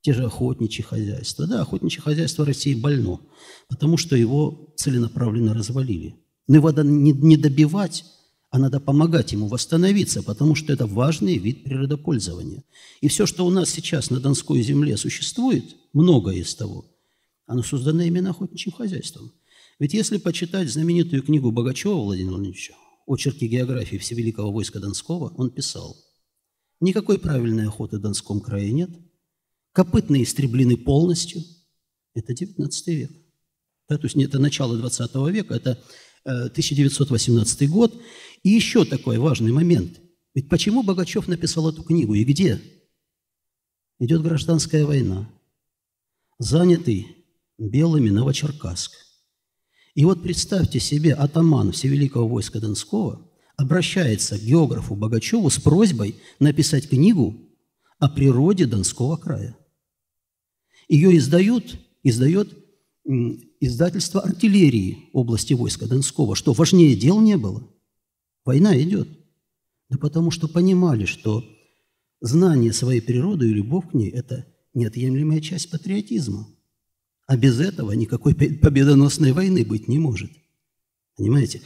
те же охотничьи хозяйства. Да, охотничье хозяйство России больно, потому что его целенаправленно развалили. Но его надо не добивать, а надо помогать ему восстановиться, потому что это важный вид природопользования. И все, что у нас сейчас на Донской земле существует, многое из того, оно создано именно охотничьим хозяйством. Ведь если почитать знаменитую книгу Богачева Владимира Владимировича «Очерки географии Всевеликого войска Донского», он писал, «Никакой правильной охоты в Донском крае нет, копытные истреблены полностью». Это 19 век. Да, то есть это начало 20 века, это 1918 э, год. И еще такой важный момент. Ведь почему Богачев написал эту книгу и где? Идет гражданская война. Занятый белыми Новочеркасск. И вот представьте себе, атаман Всевеликого войска Донского обращается к географу Богачеву с просьбой написать книгу о природе Донского края. Ее издают, издает издательство артиллерии области войска Донского, что важнее дел не было. Война идет. Да потому что понимали, что знание своей природы и любовь к ней – это неотъемлемая часть патриотизма. А без этого никакой победоносной войны быть не может. Понимаете?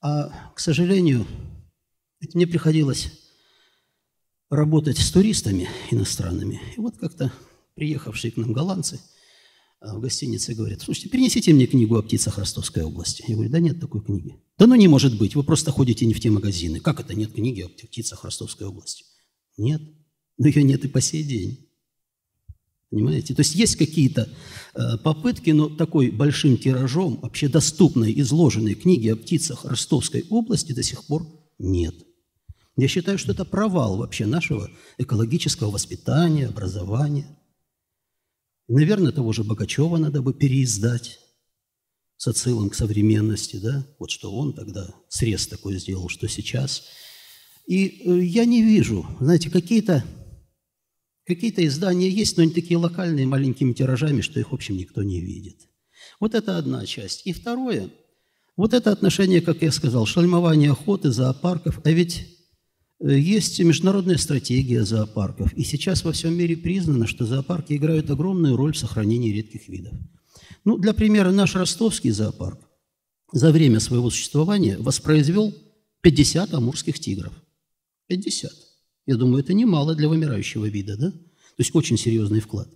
А, к сожалению, мне приходилось работать с туристами иностранными. И вот как-то приехавшие к нам голландцы – а, в гостинице говорят, слушайте, принесите мне книгу о птицах Ростовской области. Я говорю, да нет такой книги. Да ну не может быть, вы просто ходите не в те магазины. Как это нет книги о птицах Ростовской области? Нет, но ее нет и по сей день. Понимаете? То есть есть какие-то э, попытки, но такой большим тиражом вообще доступной, изложенной книги о птицах Ростовской области до сих пор нет. Я считаю, что это провал вообще нашего экологического воспитания, образования – наверное, того же Богачева надо бы переиздать с отсылом к современности, да, вот что он тогда срез такой сделал, что сейчас. И э, я не вижу, знаете, какие-то какие издания есть, но они такие локальные, маленькими тиражами, что их, в общем, никто не видит. Вот это одна часть. И второе, вот это отношение, как я сказал, шальмование охоты, зоопарков, а ведь есть международная стратегия зоопарков, и сейчас во всем мире признано, что зоопарки играют огромную роль в сохранении редких видов. Ну, для примера, наш ростовский зоопарк за время своего существования воспроизвел 50 амурских тигров. 50. Я думаю, это немало для вымирающего вида, да? То есть очень серьезный вклад.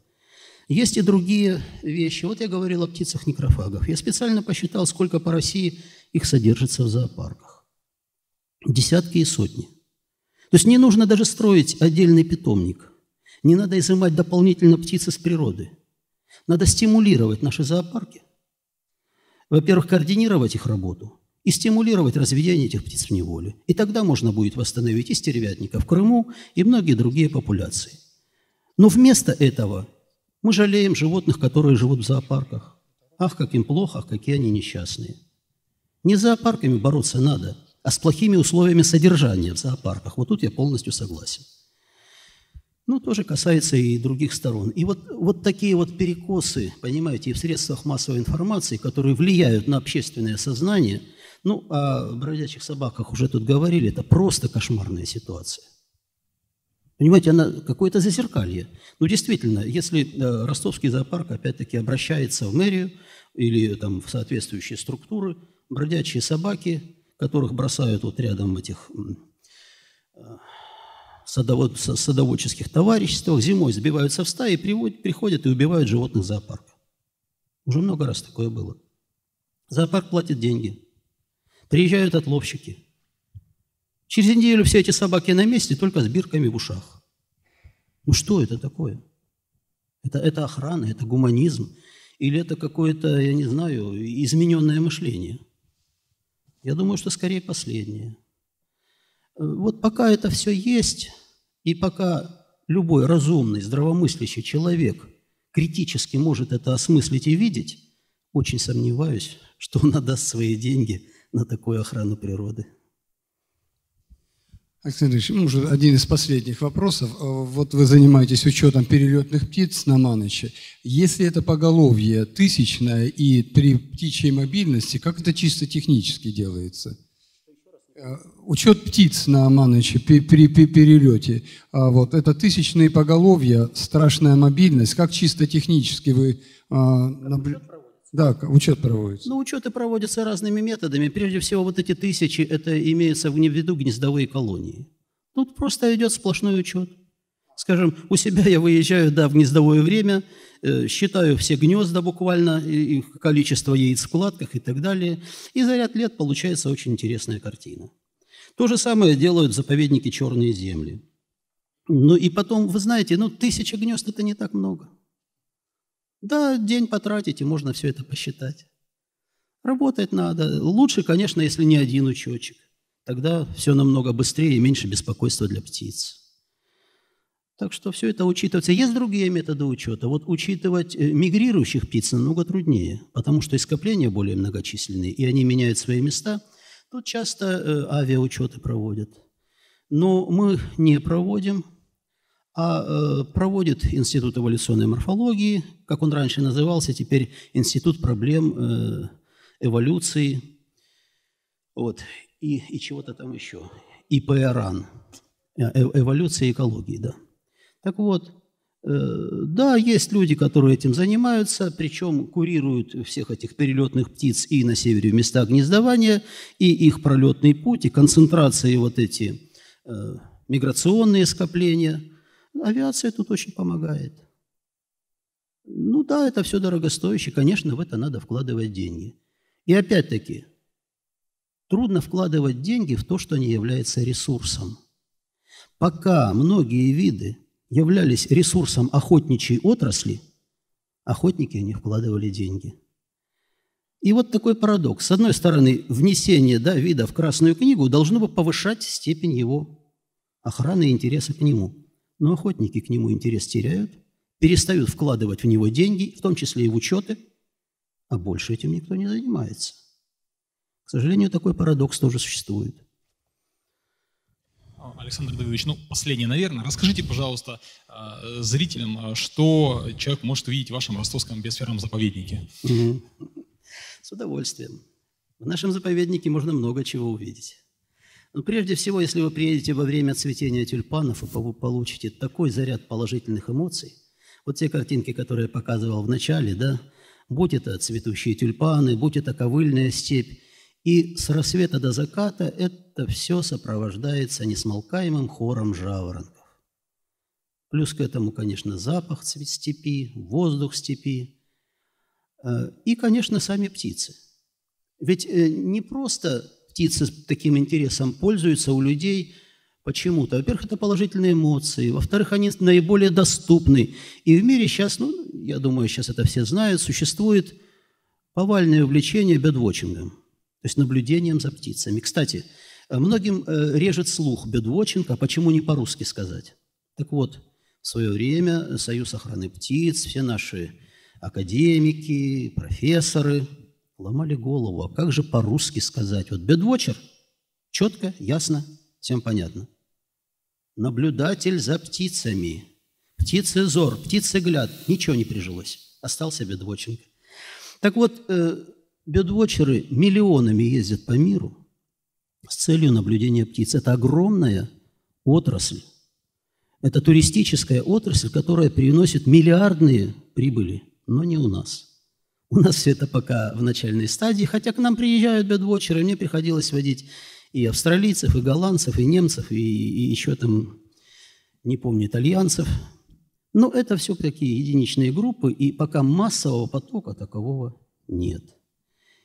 Есть и другие вещи. Вот я говорил о птицах некрофагов. Я специально посчитал, сколько по России их содержится в зоопарках. Десятки и сотни. То есть не нужно даже строить отдельный питомник. Не надо изымать дополнительно птицы с природы. Надо стимулировать наши зоопарки. Во-первых, координировать их работу и стимулировать разведение этих птиц в неволе. И тогда можно будет восстановить и стервятника в Крыму, и многие другие популяции. Но вместо этого мы жалеем животных, которые живут в зоопарках. Ах, как им плохо, какие они несчастные. Не с зоопарками бороться надо – а с плохими условиями содержания в зоопарках. Вот тут я полностью согласен. Ну, тоже касается и других сторон. И вот, вот такие вот перекосы, понимаете, и в средствах массовой информации, которые влияют на общественное сознание, ну, о бродячих собаках уже тут говорили, это просто кошмарная ситуация. Понимаете, она какое-то зазеркалье. Ну, действительно, если э, ростовский зоопарк, опять-таки, обращается в мэрию или там, в соответствующие структуры, бродячие собаки которых бросают вот рядом этих э, садовод, садоводческих товариществах, зимой сбиваются в стаи, приводят, приходят и убивают животных зоопарка. Уже много раз такое было. Зоопарк платит деньги. Приезжают отловщики. Через неделю все эти собаки на месте, только с бирками в ушах. Ну что это такое? Это, это охрана, это гуманизм? Или это какое-то, я не знаю, измененное мышление? Я думаю, что скорее последнее. Э, вот пока это все есть, и пока любой разумный, здравомыслящий человек критически может это осмыслить и видеть, очень сомневаюсь, что он отдаст свои деньги на такую охрану природы. Александр Ильич, ну, уже один из последних вопросов. Э, вот вы занимаетесь учетом перелетных птиц на Маныче. Если это поголовье тысячное и при птичьей мобильности, как это чисто технически делается? Э, учет птиц на Маныче при, при, при перелете. А вот это тысячные поголовья, страшная мобильность. Как чисто технически вы а? Да, учет проводится. Ну, учеты проводятся разными методами. Прежде всего, вот эти тысячи, это имеется в виду гнездовые колонии. Тут просто идет сплошной учет. Скажем, у себя я выезжаю, да, в гнездовое время, э, считаю все гнезда буквально, и, и количество яиц в кладках и так далее. И за ряд лет получается очень интересная картина. То же самое делают заповедники «Черные земли». Ну и потом, вы знаете, ну, тысяча гнезд – это не так много. Да, день потратить, и можно все это посчитать. Работать надо. Лучше, конечно, если не один учетчик. Тогда все намного быстрее и меньше беспокойства для птиц. Так что все это учитывается. Есть другие методы учета. Вот учитывать э, мигрирующих птиц намного труднее, потому что и скопления более многочисленные, и они меняют свои места. Тут часто э, авиаучеты проводят. Но мы не проводим, а э, проводит Институт эволюционной морфологии, как он раньше назывался, теперь Институт проблем э, эволюции. Вот, и, и чего-то там еще, ИПРАН, э, эволюция и экологии, да. Так вот, да, есть люди, которые этим занимаются, причем курируют всех этих перелетных птиц и на севере в места гнездования, и их пролетный путь, и концентрации вот эти миграционные скопления – Авиация тут очень помогает. Ну да, это все дорогостоящее, конечно, в это надо вкладывать деньги. И опять-таки, трудно вкладывать деньги в то, что не является ресурсом. Пока многие виды являлись ресурсом охотничьей отрасли, охотники в них вкладывали деньги. И вот такой парадокс. С одной стороны, внесение да, вида в Красную книгу должно бы повышать степень его охраны и интереса к нему – но охотники к нему интерес теряют, перестают вкладывать в него деньги, в том числе и в учеты, а больше этим никто не занимается. К сожалению, такой парадокс тоже существует. Александр Давидович, ну, последнее, наверное. Расскажите, пожалуйста, э, зрителям, что человек может увидеть в вашем ростовском биосферном заповеднике. С удовольствием. В нашем заповеднике можно много чего увидеть. Но ну, прежде всего, если вы приедете во время цветения тюльпанов, вы получите такой заряд положительных эмоций. Вот те картинки, которые я показывал в начале, да, будь это цветущие тюльпаны, будь это ковыльная степь, и с рассвета до заката это все сопровождается несмолкаемым хором жаворонков. Плюс к этому, конечно, запах цвет степи, воздух степи э, и, конечно, сами птицы. Ведь э, не просто птицы таким интересом пользуются у людей почему-то. Во-первых, это положительные эмоции. Во-вторых, они наиболее доступны. И в мире сейчас, ну, я думаю, сейчас это все знают, существует повальное увлечение бедвотчингом, то есть наблюдением за птицами. Кстати, многим э, режет слух бедвотчинг, а почему не по-русски сказать? Так вот, в свое время Союз охраны птиц, все наши академики, профессоры – ломали голову, а как же по-русски сказать? Вот бедвочер, четко, ясно, всем понятно. Наблюдатель за птицами, птицезор, птицегляд, ничего не прижилось, остался бедвочинг. Так вот, э, бедвочеры миллионами ездят по миру с целью наблюдения птиц. Это огромная отрасль. Это туристическая отрасль, которая приносит миллиардные прибыли, но не у нас – у нас все это пока в начальной стадии, хотя к нам приезжают бедвотчеры, мне приходилось водить и австралийцев, и голландцев, и немцев, и, и еще там, не помню, итальянцев. Но это все такие единичные группы, и пока массового потока такового нет.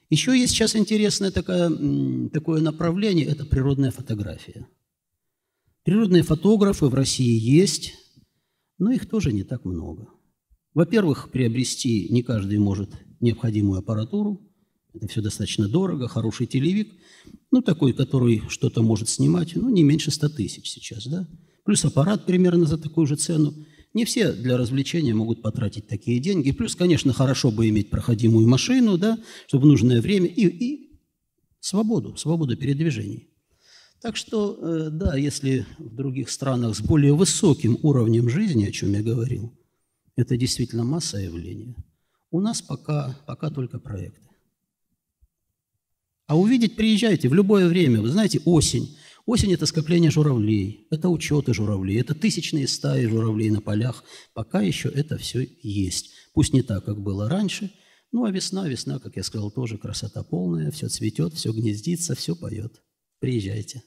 Еще есть сейчас интересное такое, такое направление – это природная фотография. Природные фотографы в России есть, но их тоже не так много. Во-первых, приобрести не каждый может необходимую аппаратуру. Это все достаточно дорого, хороший телевик, ну, такой, который что-то может снимать, ну, не меньше 100 тысяч сейчас, да. Плюс аппарат примерно за такую же цену. Не все для развлечения могут потратить такие деньги. Плюс, конечно, хорошо бы иметь проходимую машину, да, чтобы в нужное время и, и свободу, свободу передвижений. Так что, э, да, если в других странах с более высоким уровнем жизни, о чем я говорил, это действительно масса явления. У нас пока, пока только проекты. А увидеть приезжайте в любое время. Вы знаете, осень. Осень – это скопление журавлей, это учеты журавлей, это тысячные стаи журавлей на полях. Пока еще это все есть. Пусть не так, как было раньше, ну а весна, весна, как я сказал, тоже красота полная, все цветет, все гнездится, все поет. Приезжайте.